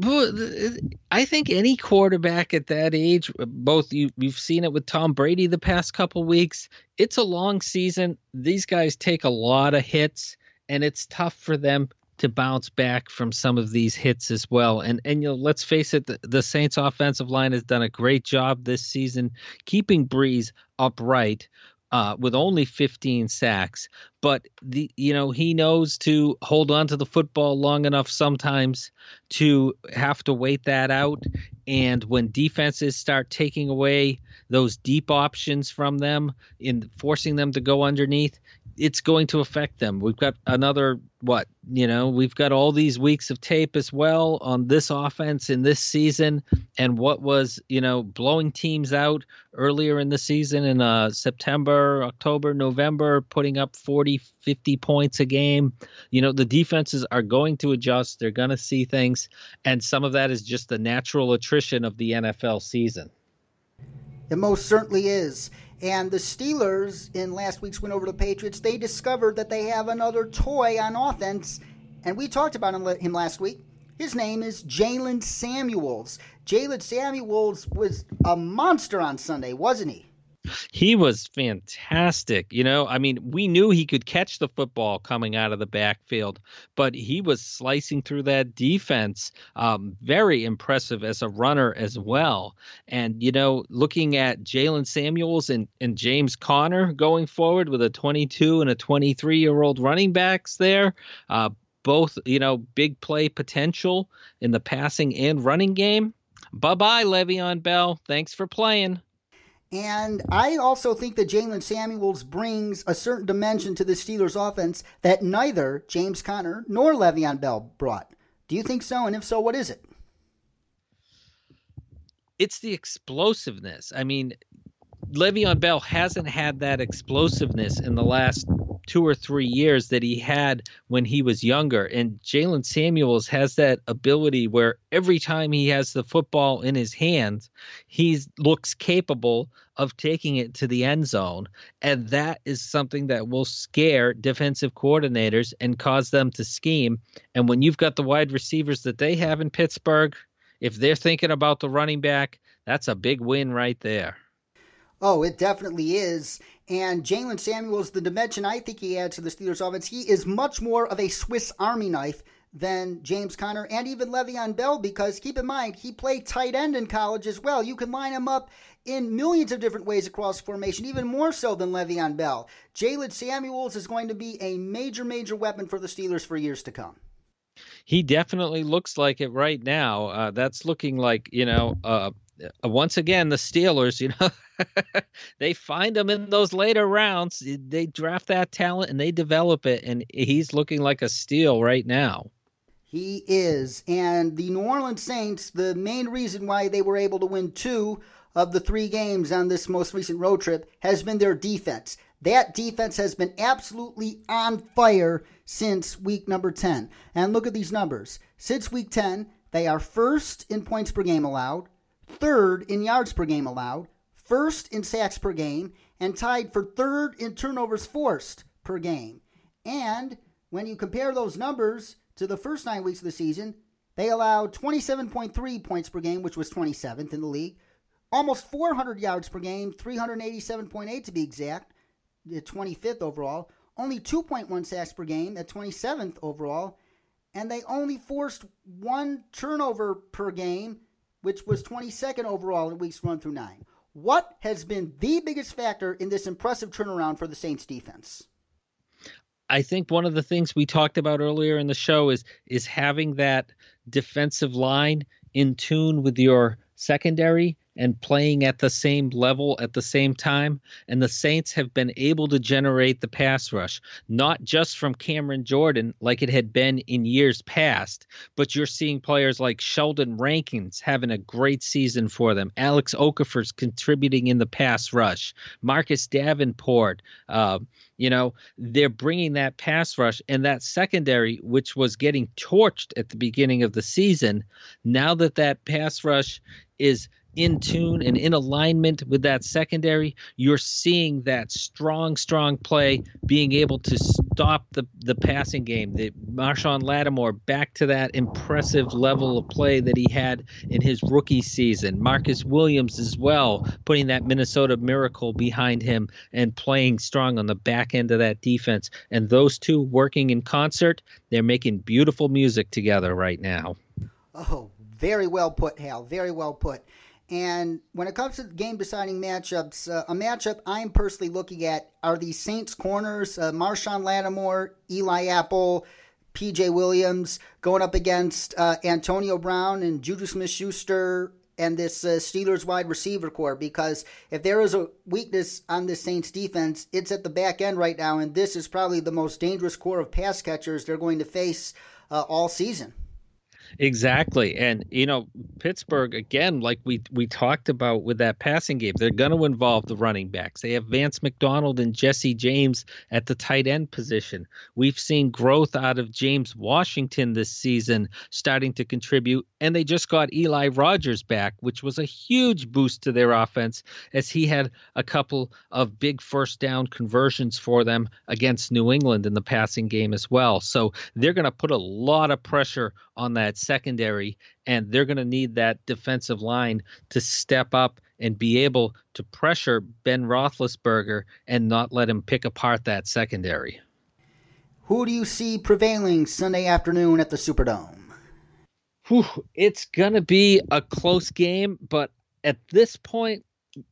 I think any quarterback at that age, both you you've seen it with Tom Brady the past couple weeks. It's a long season. These guys take a lot of hits, and it's tough for them to bounce back from some of these hits as well. And and you know, let's face it, the, the Saints offensive line has done a great job this season keeping Brees upright. Uh, with only 15 sacks, but the you know he knows to hold on to the football long enough sometimes to have to wait that out. And when defenses start taking away those deep options from them in forcing them to go underneath, it's going to affect them. We've got another what you know we've got all these weeks of tape as well on this offense in this season and what was you know blowing teams out earlier in the season in uh, september october november putting up 40 50 points a game. You know the defenses are going to adjust. They're going to see things and some of that is just the natural attrition of the nfl season. It most certainly is and the Steelers, in last week's win over the Patriots, they discovered that they have another toy on offense. And we talked about him last week. His name is Jaylen Samuels. Jaylen Samuels was a monster on Sunday, wasn't he? He was fantastic. You know, I mean, we knew he could catch the football coming out of the backfield, but he was slicing through that defense. Um, very impressive as a runner as well. And, you know, looking at Jaylen Samuels and, and James Conner going forward with a 22 and a 23 year old running backs there, uh, both, you know, big play potential in the passing and running game. Bye bye, Le'Veon Bell. Thanks for playing. And I also think that Jaylen Samuels brings a certain dimension to the Steelers offense that neither James Conner nor Le'Veon Bell brought. Do you think so? And if so, what is it? It's the explosiveness. I mean, Le'Veon Bell hasn't had that explosiveness in the last two or three years that he had when he was younger. And Jaylen Samuels has that ability where every time he has the football in his hands, he looks capable of taking it to the end zone. And that is something that will scare defensive coordinators and cause them to scheme. And when you've got the wide receivers that they have in Pittsburgh, if they're thinking about the running back, that's a big win right there. Oh, it definitely is. And Jaylen Samuels, the dimension I think he adds to the Steelers offense, he is much more of a Swiss Army knife than James Conner and even Le'Veon Bell because keep in mind, he played tight end in college as well. You can line him up in millions of different ways across formation, even more so than Le'Veon Bell. Jaylen Samuels is going to be a major, major weapon for the Steelers for years to come. He definitely looks like it right now. Uh, that's looking like, you know, uh Uh, once again, the Steelers, you know, they find him in those later rounds. They draft that talent and they develop it, and he's looking like a steal right now. He is. And the New Orleans Saints, the main reason why they were able to win two of the three games on this most recent road trip has been their defense. That defense has been absolutely on fire since week number 10. And look at these numbers. Since week 10, they are first in points per game allowed, third in yards per game allowed, first in sacks per game, and tied for third in turnovers forced per game. And when you compare those numbers to the first nine weeks of the season, they allowed 27.3 points per game, which was 27th in the league, almost 400 yards per game, 387.8 to be exact, 25th overall, only 2.1 sacks per game at 27th overall, and they only forced one turnover per game, which was 22nd overall in weeks 1 through 9. What has been the biggest factor in this impressive turnaround for the Saints defense? I think one of the things we talked about earlier in the show is is having that defensive line in tune with your secondary and playing at the same level at the same time. And the Saints have been able to generate the pass rush, not just from Cameron Jordan like it had been in years past, but you're seeing players like Sheldon Rankins having a great season for them. Alex Okafor's contributing in the pass rush. Marcus Davenport, uh, you know, they're bringing that pass rush and that secondary, which was getting torched at the beginning of the season. Now that that pass rush is in tune and in alignment with that secondary, you're seeing that strong, strong play being able to stop the, the passing game. The Marshon Lattimore back to that impressive level of play that he had in his rookie season. Marcus Williams as well, putting that Minnesota miracle behind him and playing strong on the back end of that defense. And those two working in concert, they're making beautiful music together right now. Oh, very well put, Hal. Very well put. And when it comes to game deciding matchups, uh, a matchup I'm personally looking at are the Saints corners, uh, Marshon Lattimore, Eli Apple, PJ Williams going up against uh, Antonio Brown and Juju Smith Schuster and this uh, Steelers wide receiver corps because if there is a weakness on the Saints defense, it's at the back end right now, and this is probably the most dangerous corps of pass catchers they're going to face uh, all season. Exactly. And you know, Pittsburgh again, like we we talked about with that passing game, they're going to involve the running backs. They have Vance McDonald and Jesse James at the tight end position. We've seen growth out of James Washington this season starting to contribute, and they just got Eli Rogers back, which was a huge boost to their offense as he had a couple of big first down conversions for them against New England in the passing game as well. So they're going to put a lot of pressure on that secondary, and they're going to need that defensive line to step up and be able to pressure Ben Roethlisberger and not let him pick apart that secondary. Who do you see prevailing Sunday afternoon at the Superdome? Whew, it's going to be a close game, but at this point,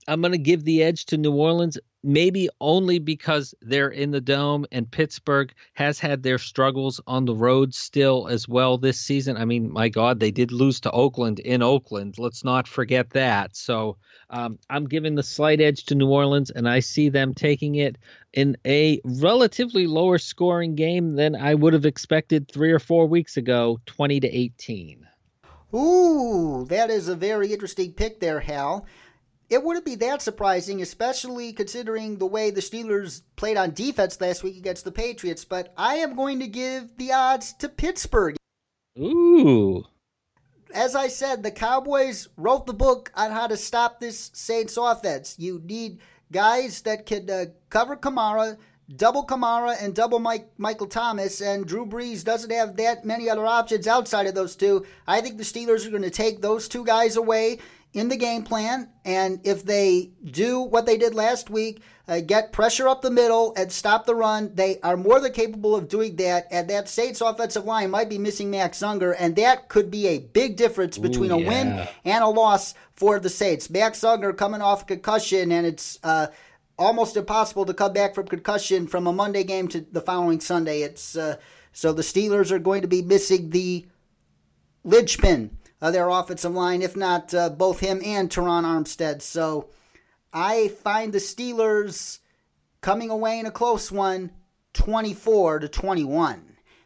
I'm going to give the edge to New Orleans maybe only because they're in the dome and Pittsburgh has had their struggles on the road still as well this season. I mean, my God, they did lose to Oakland in Oakland. Let's not forget that. So um, I'm giving the slight edge to New Orleans, and I see them taking it in a relatively lower scoring game than I would have expected three or four weeks ago 20 to 18. Ooh, that is a very interesting pick there, Hal it wouldn't be that surprising, especially considering the way the Steelers played on defense last week against the Patriots. But I am going to give the odds to Pittsburgh. Ooh. As I said, the Cowboys wrote the book on how to stop this Saints offense. You need guys that can uh, cover Kamara, double Kamara and double Mike, Michael Thomas, and Drew Brees doesn't have that many other options outside of those two. I think the Steelers are going to take those two guys away in the game plan, and if they do what they did last week, uh, get pressure up the middle and stop the run, they are more than capable of doing that. And that Saints offensive line might be missing Max Unger, and that could be a big difference between Ooh, yeah. a win and a loss for the Saints. Max Unger coming off a concussion, and it's uh, almost impossible to come back from concussion from a Monday game to the following Sunday. It's uh, so the Steelers are going to be missing the linchpin of their offensive line, if not uh, both him and Terron Armstead. So I find the Steelers coming away in a close one, 24 to 21.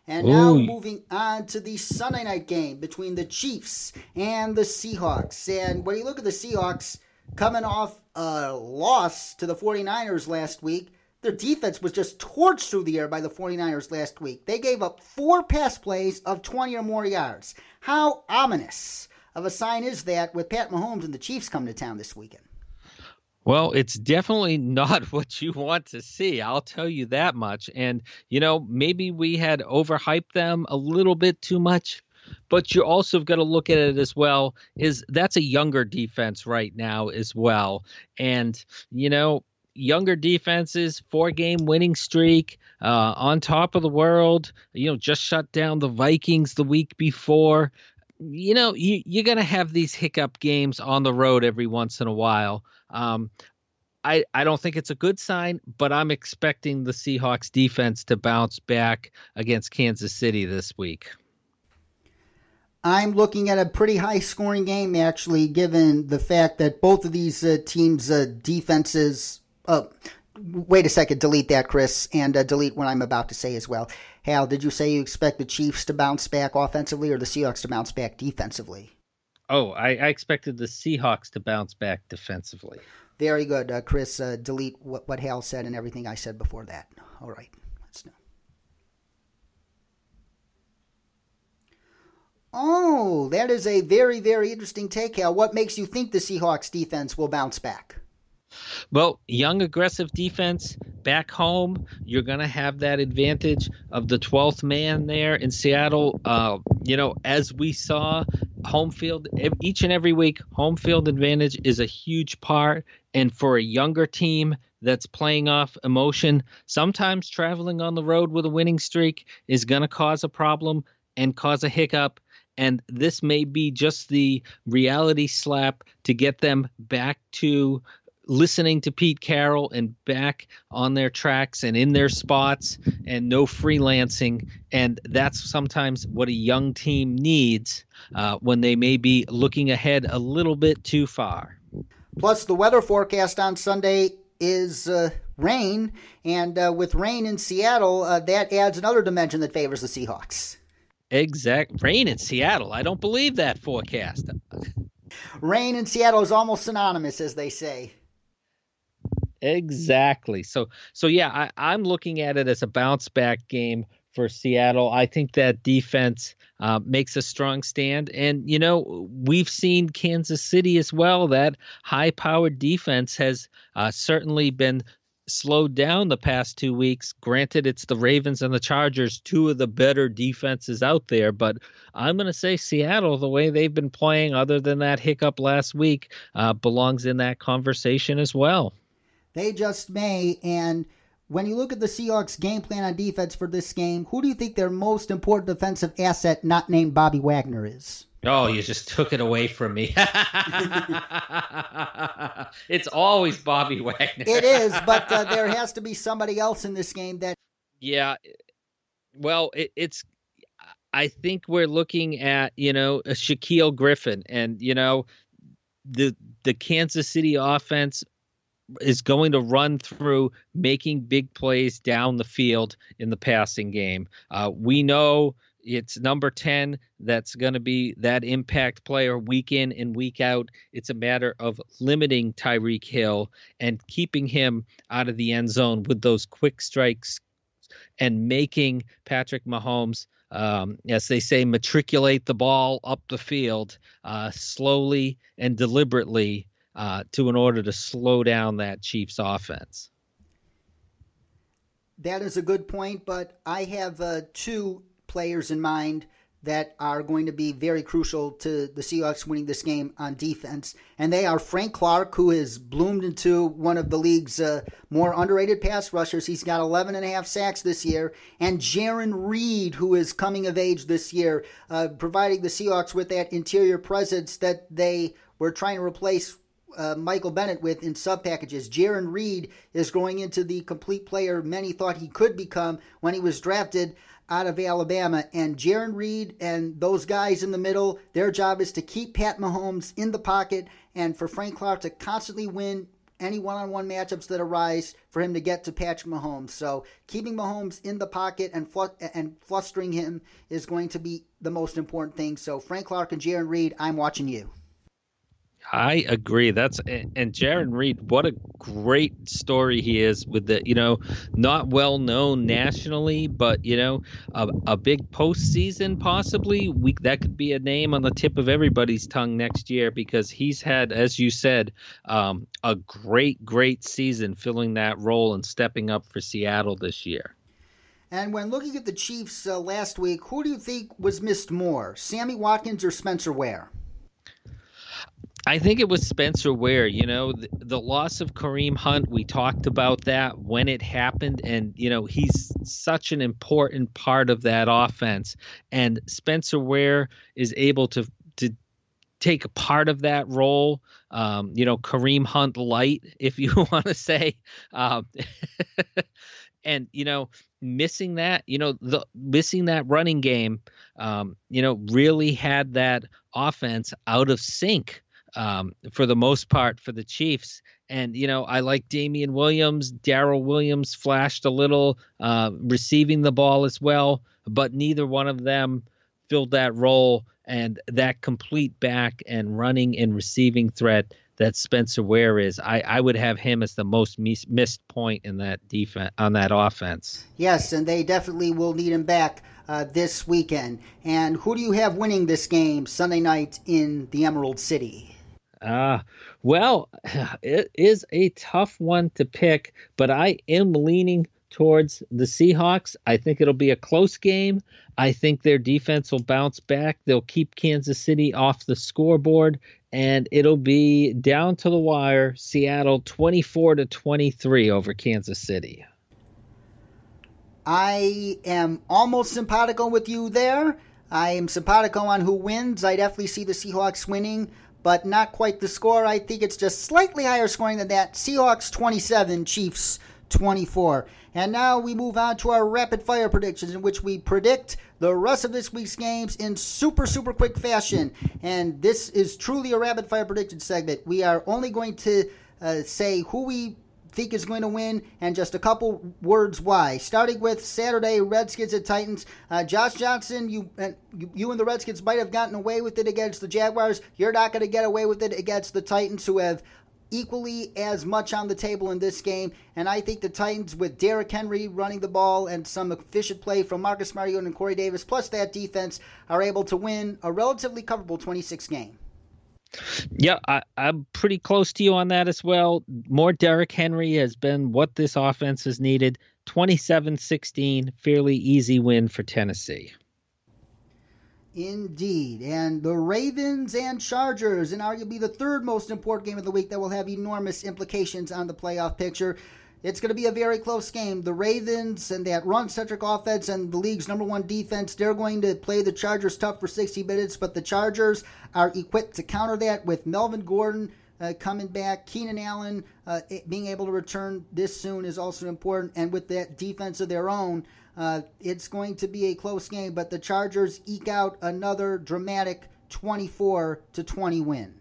And now Ooh. moving on to the Sunday night game between the Chiefs and the Seahawks. And when you look at the Seahawks coming off a loss to the 49ers last week, their defense was just torched through the air by the 49ers last week. They gave up four pass plays of 20 or more yards. How ominous of a sign is that with Pat Mahomes and the Chiefs coming to town this weekend? Well, it's definitely not what you want to see. I'll tell you that much. And, you know, maybe we had overhyped them a little bit too much but you also got to look at it as well is that's a younger defense right now as well and you know younger defenses, four game winning streak, uh, on top of the world. You know, just shut down the Vikings the week before. You know, you, you're going to have these hiccup games on the road every once in a while. Um, I, I don't think it's a good sign, but I'm expecting the Seahawks defense to bounce back against Kansas City this week. I'm looking at a pretty high scoring game, actually, given the fact that both of these uh, teams' uh, defenses uh, wait a second, delete that, Chris, and uh, delete what I'm about to say as well. Hal, did you say you expect the Chiefs to bounce back offensively or the Seahawks to bounce back defensively? Oh, I, I expected the Seahawks to bounce back defensively. Very good, uh, Chris. Uh, delete what, what Hal said and everything I said before that. All right, let's know. Oh, that is a very, very interesting take, Hal. What makes you think the Seahawks defense will bounce back? Well, young aggressive defense back home, you're going to have that advantage of the 12th man there in Seattle. Uh, you know, as we saw, home field each and every week, home field advantage is a huge part. And for a younger team that's playing off emotion, sometimes traveling on the road with a winning streak is going to cause a problem and cause a hiccup and this may be just the reality slap to get them back to listening to Pete Carroll and back on their tracks and in their spots and no freelancing. And that's sometimes what a young team needs uh, when they may be looking ahead a little bit too far. Plus, the weather forecast on Sunday is uh, rain. And uh, with rain in Seattle, uh, that adds another dimension that favors the Seahawks. Exact rain in Seattle. I don't believe that forecast. rain in Seattle is almost synonymous, as they say. Exactly. So so yeah, I, I'm looking at it as a bounce back game for Seattle. I think that defense uh, makes a strong stand. And, you know, we've seen Kansas City as well. That high powered defense has uh, certainly been slowed down the past two weeks. Granted, it's the Ravens and the Chargers, two of the better defenses out there. But I'm going to say Seattle, the way they've been playing, other than that hiccup last week, uh, belongs in that conversation as well. They just may. And when you look at the Seahawks game plan on defense for this game, who do you think their most important defensive asset, not named Bobby Wagner, is? Oh, you just took it away from me. it's always Bobby Wagner. it is, but uh, there has to be somebody else in this game that. Yeah. Well, it, it's. I think we're looking at you know a Shaquill Griffin, and you know the the Kansas City offense is going to run through making big plays down the field in the passing game. Uh, we know it's number 10 that's going to be that impact player week in and week out. It's a matter of limiting Tyreek Hill and keeping him out of the end zone with those quick strikes and making Patrick Mahomes, um, as they say, matriculate the ball up the field uh, slowly and deliberately uh, to in order to slow down that Chiefs offense. That is a good point, but I have uh, two players in mind that are going to be very crucial to the Seahawks winning this game on defense. And they are Frank Clark, who has bloomed into one of the league's uh, more underrated pass rushers. He's got 11 and a half sacks this year. And Jarran Reed, who is coming of age this year, uh, providing the Seahawks with that interior presence that they were trying to replace uh, Michael Bennett with in sub packages. Jarran Reed is growing into the complete player many thought he could become when he was drafted out of Alabama. And Jarran Reed and those guys in the middle, their job is to keep Pat Mahomes in the pocket and for Frank Clark to constantly win any one-on-one matchups that arise for him to get to Patrick Mahomes. So keeping Mahomes in the pocket and fl- and flustering him is going to be the most important thing. So Frank Clark and Jarran Reed, I'm watching you. I agree. That's and Jarran Reed, what a great story he is with the you know not well known nationally, but you know a, a big postseason possibly. We that could be a name on the tip of everybody's tongue next year because he's had, as you said, um, a great great season filling that role and stepping up for Seattle this year. And when looking at the Chiefs uh, last week, who do you think was missed more, Sammy Watkins or Spencer Ware? I think it was Spencer Ware. You know, the, the, loss of Kareem Hunt, we talked about that when it happened. And, you know, he's such an important part of that offense. And Spencer Ware is able to, to take a part of that role. Um, you know, Kareem Hunt light, if you want to say. Um, and, you know, missing that, you know, the missing that running game, um, you know, really had that offense out of sync um, for the most part for the Chiefs. And you know, I like Damien Williams. Darrel Williams flashed a little, uh, receiving the ball as well, but neither one of them filled that role and that complete back and running and receiving threat that Spencer Ware is. I, I would have him as the most mis- missed point in that defense on that offense. Yes, and they definitely will need him back uh, this weekend. And who do you have winning this game Sunday night in the Emerald City? Uh, well, it is a tough one to pick, but I am leaning towards the Seahawks. I think it'll be a close game. I think their defense will bounce back. They'll keep Kansas City off the scoreboard, and it'll be down to the wire. Seattle 24 to 23 over Kansas City. I am almost simpatico with you there. I am simpatico on who wins. I definitely see the Seahawks winning but not quite the score. I think it's just slightly higher scoring than that. Seahawks 27, Chiefs 24. And now we move on to our rapid fire predictions, in which we predict the rest of this week's games in super, super quick fashion. And this is truly a rapid fire prediction segment. We are only going to uh, say who we think is going to win, and just a couple words why. Starting with Saturday, Redskins and Titans. Uh, Josh Johnson, you, uh, you and the Redskins might have gotten away with it against the Jaguars. You're not going to get away with it against the Titans, who have equally as much on the table in this game. And I think the Titans, with Derrick Henry running the ball and some efficient play from Marcus Mariota and Corey Davis, plus that defense, are able to win a relatively comfortable 26 game. Yeah, I, am pretty close to you on that as well. More Derrick Henry has been what this offense has needed. 27 16, fairly easy win for Tennessee. Indeed. And the Ravens and Chargers, and arguably the third most important game of the week that will have enormous implications on the playoff picture. It's going to be a very close game. The Ravens and that run centric offense and the league's number one defense, they're going to play the Chargers tough for 60 minutes, but the Chargers are equipped to counter that with Melvin Gordon. Uh, coming back, Keenan Allen uh, being able to return this soon is also important, and with that defense of their own, uh, it's going to be a close game. But the Chargers eke out another dramatic 24 to 20 win.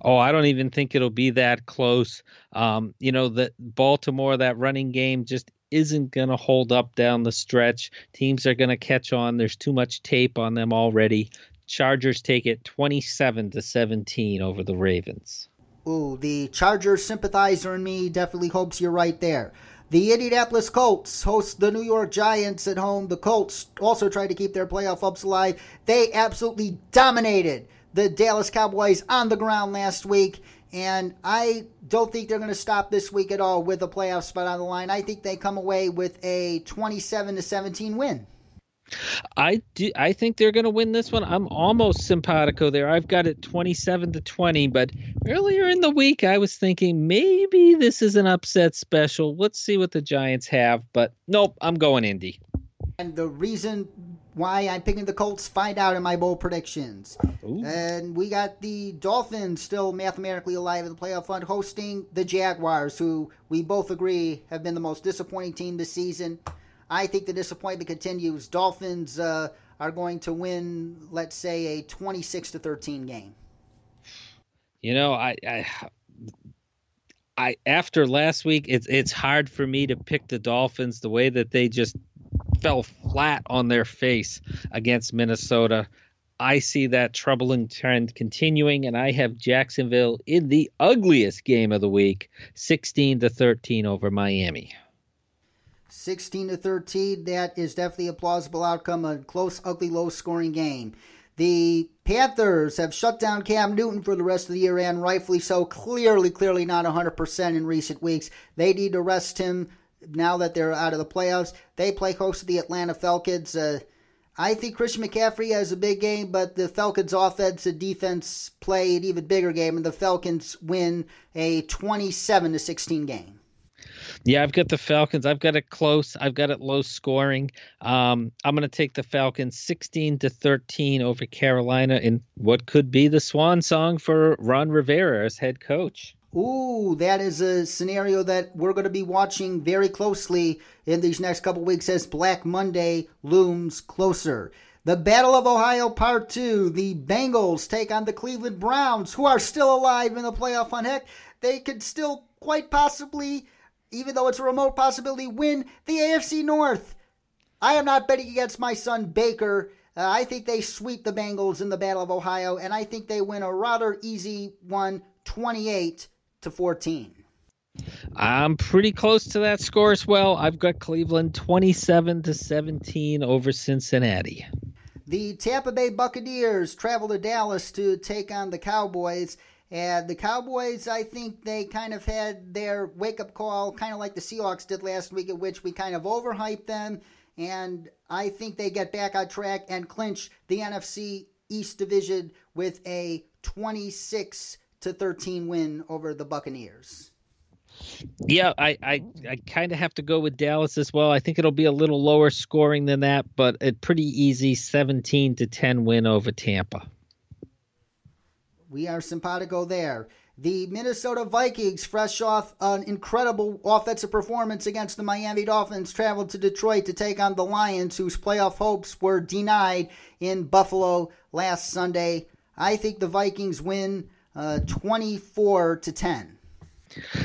Oh, I don't even think it'll be that close. Um, you know, that Baltimore, that running game just isn't going to hold up down the stretch. Teams are going to catch on. There's too much tape on them already. Chargers take it 27 to 17 over the Ravens. Ooh, the Chargers sympathizer in me definitely hopes you're right there. The Indianapolis Colts host the New York Giants at home. The Colts also tried to keep their playoff hopes alive. They absolutely dominated the Dallas Cowboys on the ground last week. And I don't think they're going to stop this week at all with a playoff spot on the line. I think they come away with a 27 to 17 win. I do. I think they're going to win this one. I'm almost simpatico there. I've got it 27 to 20. But earlier in the week, I was thinking maybe this is an upset special. Let's see what the Giants have. But nope, I'm going Indy. And the reason why I'm picking the Colts, find out in my bold predictions. Ooh. And we got the Dolphins still mathematically alive in the playoff hunt, hosting the Jaguars, who we both agree have been the most disappointing team this season. I think the disappointment continues. Dolphins uh, are going to win, let's say, a 26 to 13 game. You know, I, I, I after last week, it's it's hard for me to pick the Dolphins the way that they just fell flat on their face against Minnesota. I see that troubling trend continuing, and I have Jacksonville in the ugliest game of the week, 16 to 13 over Miami. 16 to 13. That is definitely a plausible outcome. A close, ugly, low scoring game. The Panthers have shut down Cam Newton for the rest of the year, and rightfully so. Clearly, clearly not 100% in recent weeks. They need to rest him now that they're out of the playoffs. They play host to the Atlanta Falcons. Uh, I think Christian McCaffrey has a big game, but the Falcons' offense and defense play an even bigger game, and the Falcons win a 27 to 16 game. Yeah, I've got the Falcons. I've got it close. I've got it low scoring. Um, I'm going to take the Falcons 16 to 13 over Carolina in what could be the swan song for Ron Rivera as head coach. Ooh, that is a scenario that we're going to be watching very closely in these next couple weeks as Black Monday looms closer. The Battle of Ohio Part 2. The Bengals take on the Cleveland Browns, who are still alive in the playoff hunt. Heck, they could still quite possibly even though it's a remote possibility, win the AFC North. I am not betting against my son Baker. Uh, I think they sweep the Bengals in the Battle of Ohio, and I think they win a rather easy one, 28 to 14. I'm pretty close to that score as well. I've got Cleveland 27 to 17 over Cincinnati. The Tampa Bay Buccaneers travel to Dallas to take on the Cowboys. And the Cowboys, I think they kind of had their wake up call, kind of like the Seahawks did last week, at which we kind of overhyped them. And I think they get back on track and clinch the NFC East Division with a 26 to 13 win over the Buccaneers. Yeah, I I, I kind of have to go with Dallas as well. I think it'll be a little lower scoring than that, but a pretty easy 17 to 10 win over Tampa. We are simpatico there. The Minnesota Vikings, fresh off an incredible offensive performance against the Miami Dolphins, traveled to Detroit to take on the Lions, whose playoff hopes were denied in Buffalo last Sunday. I think the Vikings win uh, 24 to 10.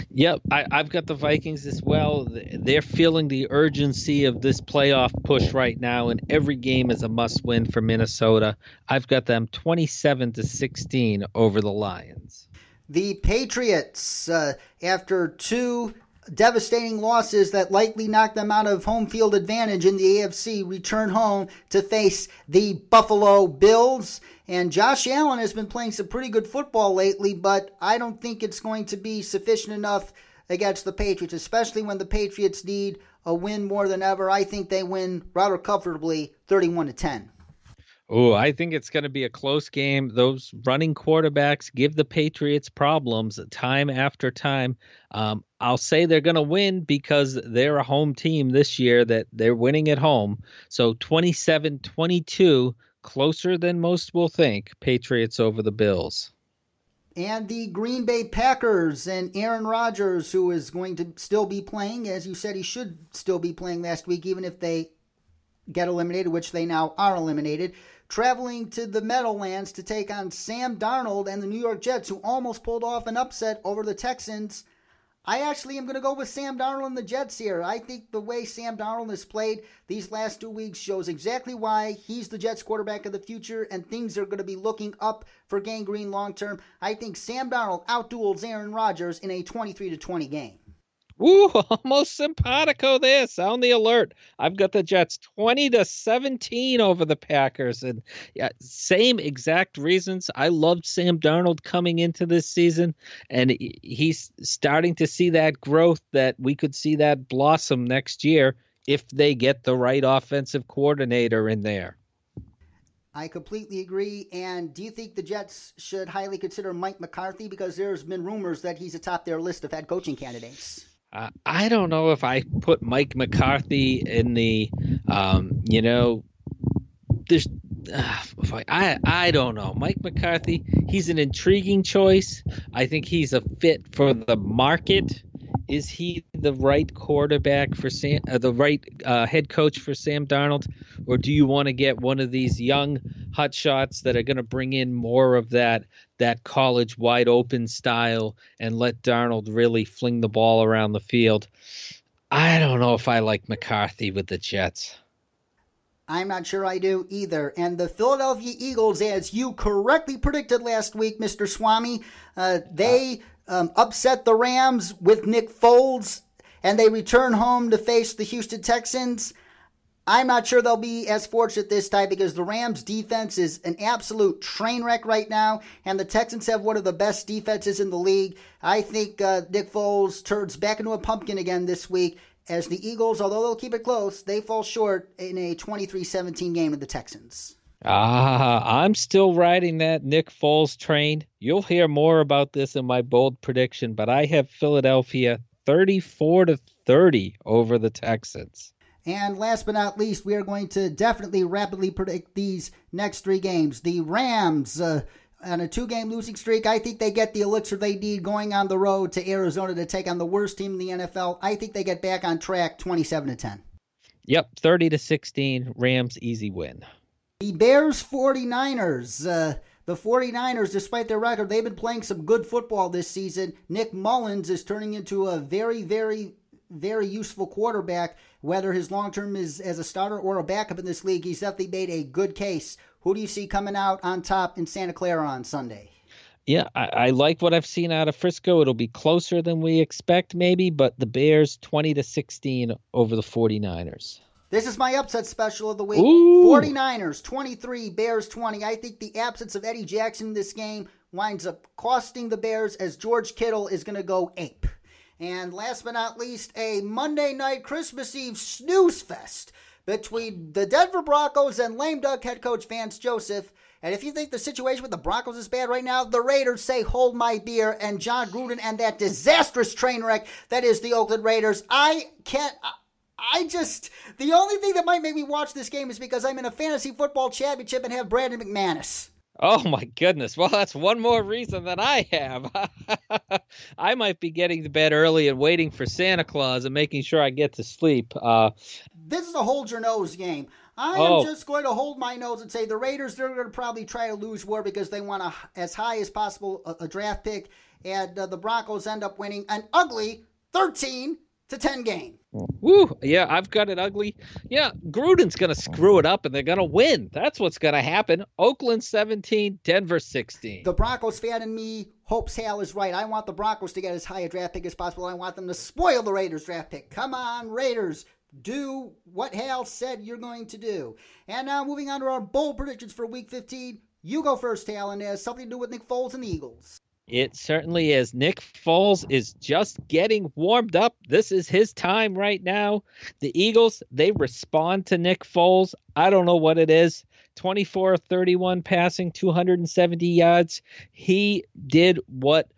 Yep, I, have got the Vikings as well. They're feeling the urgency of this playoff push right now, and every game is a must-win for Minnesota. I've got them 27 to 16 over the Lions. The Patriots, uh, after two devastating losses that likely knocked them out of home field advantage in the AFC, return home to face the Buffalo Bills. And Josh Allen has been playing some pretty good football lately, but I don't think it's going to be sufficient enough against the Patriots, especially when the Patriots need a win more than ever. I think they win rather comfortably 31 to 10. Oh, I think it's going to be a close game. Those running quarterbacks give the Patriots problems time after time. Um, I'll say they're going to win because they're a home team this year that they're winning at home. So 27 22, closer than most will think. Patriots over the Bills. And the Green Bay Packers and Aaron Rodgers, who is going to still be playing, as you said, he should still be playing last week, even if they get eliminated, which they now are eliminated traveling to the Meadowlands to take on Sam Darnold and the New York Jets, who almost pulled off an upset over the Texans. I actually am going to go with Sam Darnold and the Jets here. I think the way Sam Darnold has played these last two weeks shows exactly why he's the Jets quarterback of the future, and things are going to be looking up for Gang Green long term. I think Sam Darnold outduels Aaron Rodgers in a 23 to 20 game. Ooh, almost simpatico there. Sound the alert. I've got the Jets 20 to 17 over the Packers. And yeah, same exact reasons. I loved Sam Darnold coming into this season, and he's starting to see that growth that we could see that blossom next year. if they get the right offensive coordinator in there. I completely agree. And do you think the Jets should highly consider Mike McCarthy? Because there's been rumors that he's atop their list of head coaching candidates. Uh, I don't know if I put Mike McCarthy in the, um, you know, there's, uh, I I don't know. Mike McCarthy, he's an intriguing choice. I think he's a fit for the market is he the right quarterback for Sam, uh, the right uh, head coach for Sam Darnold, or do you want to get one of these young hot shots that are going to bring in more of that that college wide open style and let Darnold really fling the ball around the field? I don't know if I like McCarthy with the Jets. I'm not sure I do either. And the Philadelphia Eagles, as you correctly predicted last week, Mr. Swami, uh, they um, upset the Rams with Nick Foles, and they return home to face the Houston Texans. I'm not sure they'll be as fortunate this time because the Rams defense is an absolute train wreck right now, and the Texans have one of the best defenses in the league. I think uh, Nick Foles turns back into a pumpkin again this week as the Eagles, although they'll keep it close, they fall short in a 23 17 game of the Texans. Ah, I'm still riding that Nick Foles train. You'll hear more about this in my bold prediction, but I have Philadelphia 34 to 30 over the Texans. And last but not least, we are going to definitely rapidly predict these next three games. The Rams uh, on a two game losing streak. I think they get the elixir they need going on the road to Arizona to take on the worst team in the NFL. I think they get back on track 27 to 10. Yep, 30 to 16. Rams easy win. The Bears 49ers. Uh, the 49ers, despite their record, they've been playing some good football this season. Nick Mullens is turning into a very, very, very useful quarterback. Whether his long term is as a starter or a backup in this league, he's definitely made a good case. Who do you see coming out on top in Santa Clara on Sunday? Yeah, I, I, like what I've seen out of Frisco. It'll be closer than we expect, maybe, but the Bears 20 to 16 over the 49ers. This is my upset special of the week. Ooh. 49ers 23, Bears 20. I think the absence of Eddie Jackson in this game winds up costing the Bears as George Kittle is going to go ape. And last but not least, a Monday night Christmas Eve snooze fest between the Denver Broncos and lame duck head coach Vance Joseph. And if you think the situation with the Broncos is bad right now, the Raiders say, hold my beer, and Jon Gruden and that disastrous train wreck that is the Oakland Raiders. I can't. I just the only thing that might make me watch this game is because I'm in a fantasy football championship and have Brandon McManus. Oh my goodness. Well, that's one more reason that I have. I might be getting to bed early and waiting for Santa Claus and making sure I get to sleep. Uh, this is a hold your nose game. I am oh. just going to hold my nose and say the Raiders, they're going to probably try to lose war because they want a, as high as possible a, a draft pick. And uh, the Broncos end up winning an ugly 13 to 10 game. Woo! Yeah, I've got it ugly. Yeah, Gruden's gonna screw it up, and they're gonna win. That's what's gonna happen. Oakland 17, Denver 16. The Broncos fan in me hopes Hal is right. I want the Broncos to get as high a draft pick as possible. I want them to spoil the Raiders draft pick. Come on, Raiders! Do what Hal said you're going to do. And now moving on to our bold predictions for Week 15. You go first, Hal, and it has something to do with Nick Foles and the Eagles. It certainly is. Nick Foles is just getting warmed up. This is his time right now. The Eagles, they respond to Nick Foles. I don't know what it is. 24 31 passing, 270 yards. He did what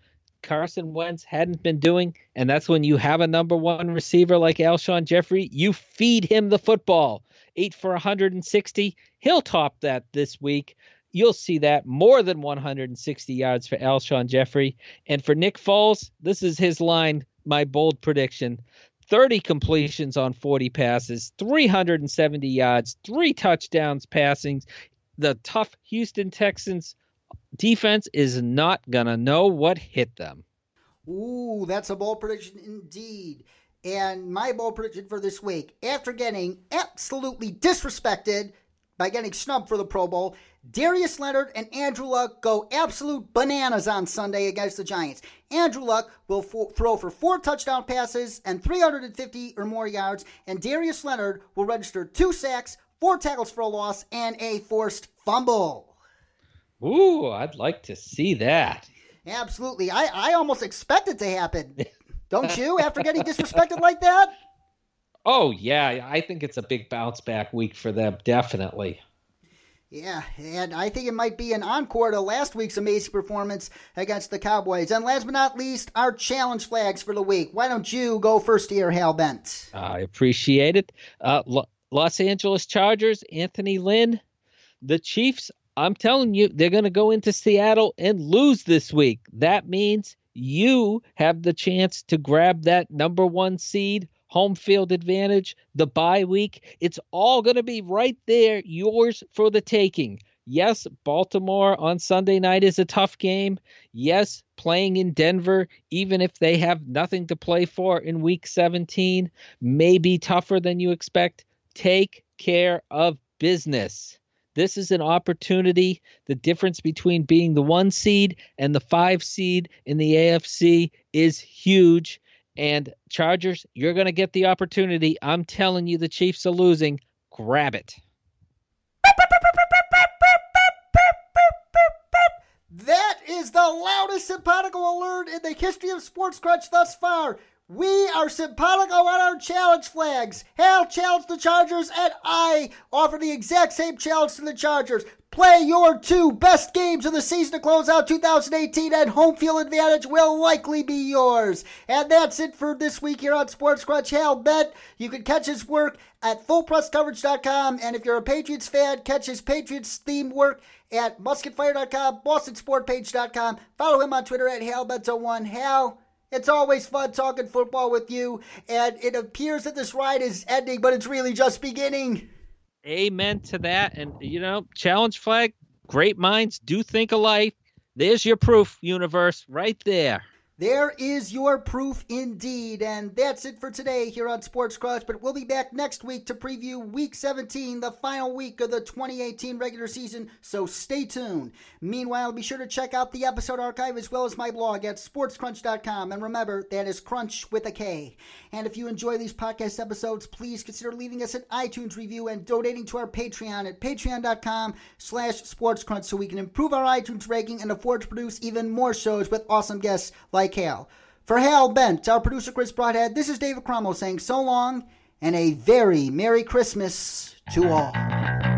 Carson Wentz hadn't been doing, and that's when you have a number one receiver like Alshon Jeffery, you feed him the football. Eight for 160. He'll top that this week you'll see that more than 160 yards for Alshon Jeffery. And for Nick Foles, this is his line, my bold prediction. 30 completions on 40 passes, 370 yards, three touchdowns passing. The tough Houston Texans defense is not going to know what hit them. Ooh, that's a bold prediction indeed. And my bold prediction for this week, after getting absolutely disrespected by getting snubbed for the Pro Bowl, Darius Leonard and Andrew Luck go absolute bananas on Sunday against the Giants. Andrew Luck will throw for four touchdown passes and 350 or more yards, and Darius Leonard will register two sacks, four tackles for a loss, and a forced fumble. Ooh, I'd like to see that. Absolutely. I, I almost expect it to happen. Don't you, after getting disrespected like that? Oh yeah, I think it's a big bounce back week for them, definitely. Yeah, and I think it might be an encore to last week's amazing performance against the Cowboys. And last but not least, our challenge flags for the week. Why don't you go first here, Hal Bent? I appreciate it. Uh, Los Angeles Chargers, Anthony Lynn. The Chiefs, I'm telling you, they're going to go into Seattle and lose this week. That means you have the chance to grab that number one seed home field advantage, the bye week. It's all going to be right there, yours for the taking. Yes, Baltimore on Sunday night is a tough game. Yes, playing in Denver, even if they have nothing to play for in week 17, may be tougher than you expect. Take care of business. This is an opportunity. The difference between being the one seed and the five seed in the AFC is huge. And Chargers, you're going to get the opportunity. I'm telling you, the Chiefs are losing. Grab it. That is the loudest simpatico alert in the history of Sports Krunch thus far. We are simpatico on our challenge flags. Hal challenged the Chargers, and I offer the exact same challenge to the Chargers. Play your two best games of the season to close out 2018, and home field advantage will likely be yours. And that's it for this week here on Sports Krunch. Hal Bent, you can catch his work at fullpresscoverage.com, and if you're a Patriots fan, catch his Patriots themed work at musketfire.com, bostonsportpage.com. Follow him on Twitter at HalBent01. Hal, it's always fun talking football with you, and it appears that this ride is ending, but it's really just beginning. Amen to that. And, you know, challenge flag, great minds do think alike. There's your proof, universe, right there. There is your proof indeed. And that's it for today here on Sports Krunch. But we'll be back next week to preview week 17, the final week of the 2018 regular season. So stay tuned. Meanwhile, be sure to check out the episode archive as well as my blog at sportskrunch.com. And remember, that is crunch with a K. And if you enjoy these podcast episodes, please consider leaving us an iTunes review and donating to our Patreon at patreon.com slash sportskrunch so we can improve our iTunes ranking and afford to produce even more shows with awesome guests like like Hal. For Hal Bent, our producer Chris Broadhead, this is David Cromwell saying so long and a very Merry Christmas to all.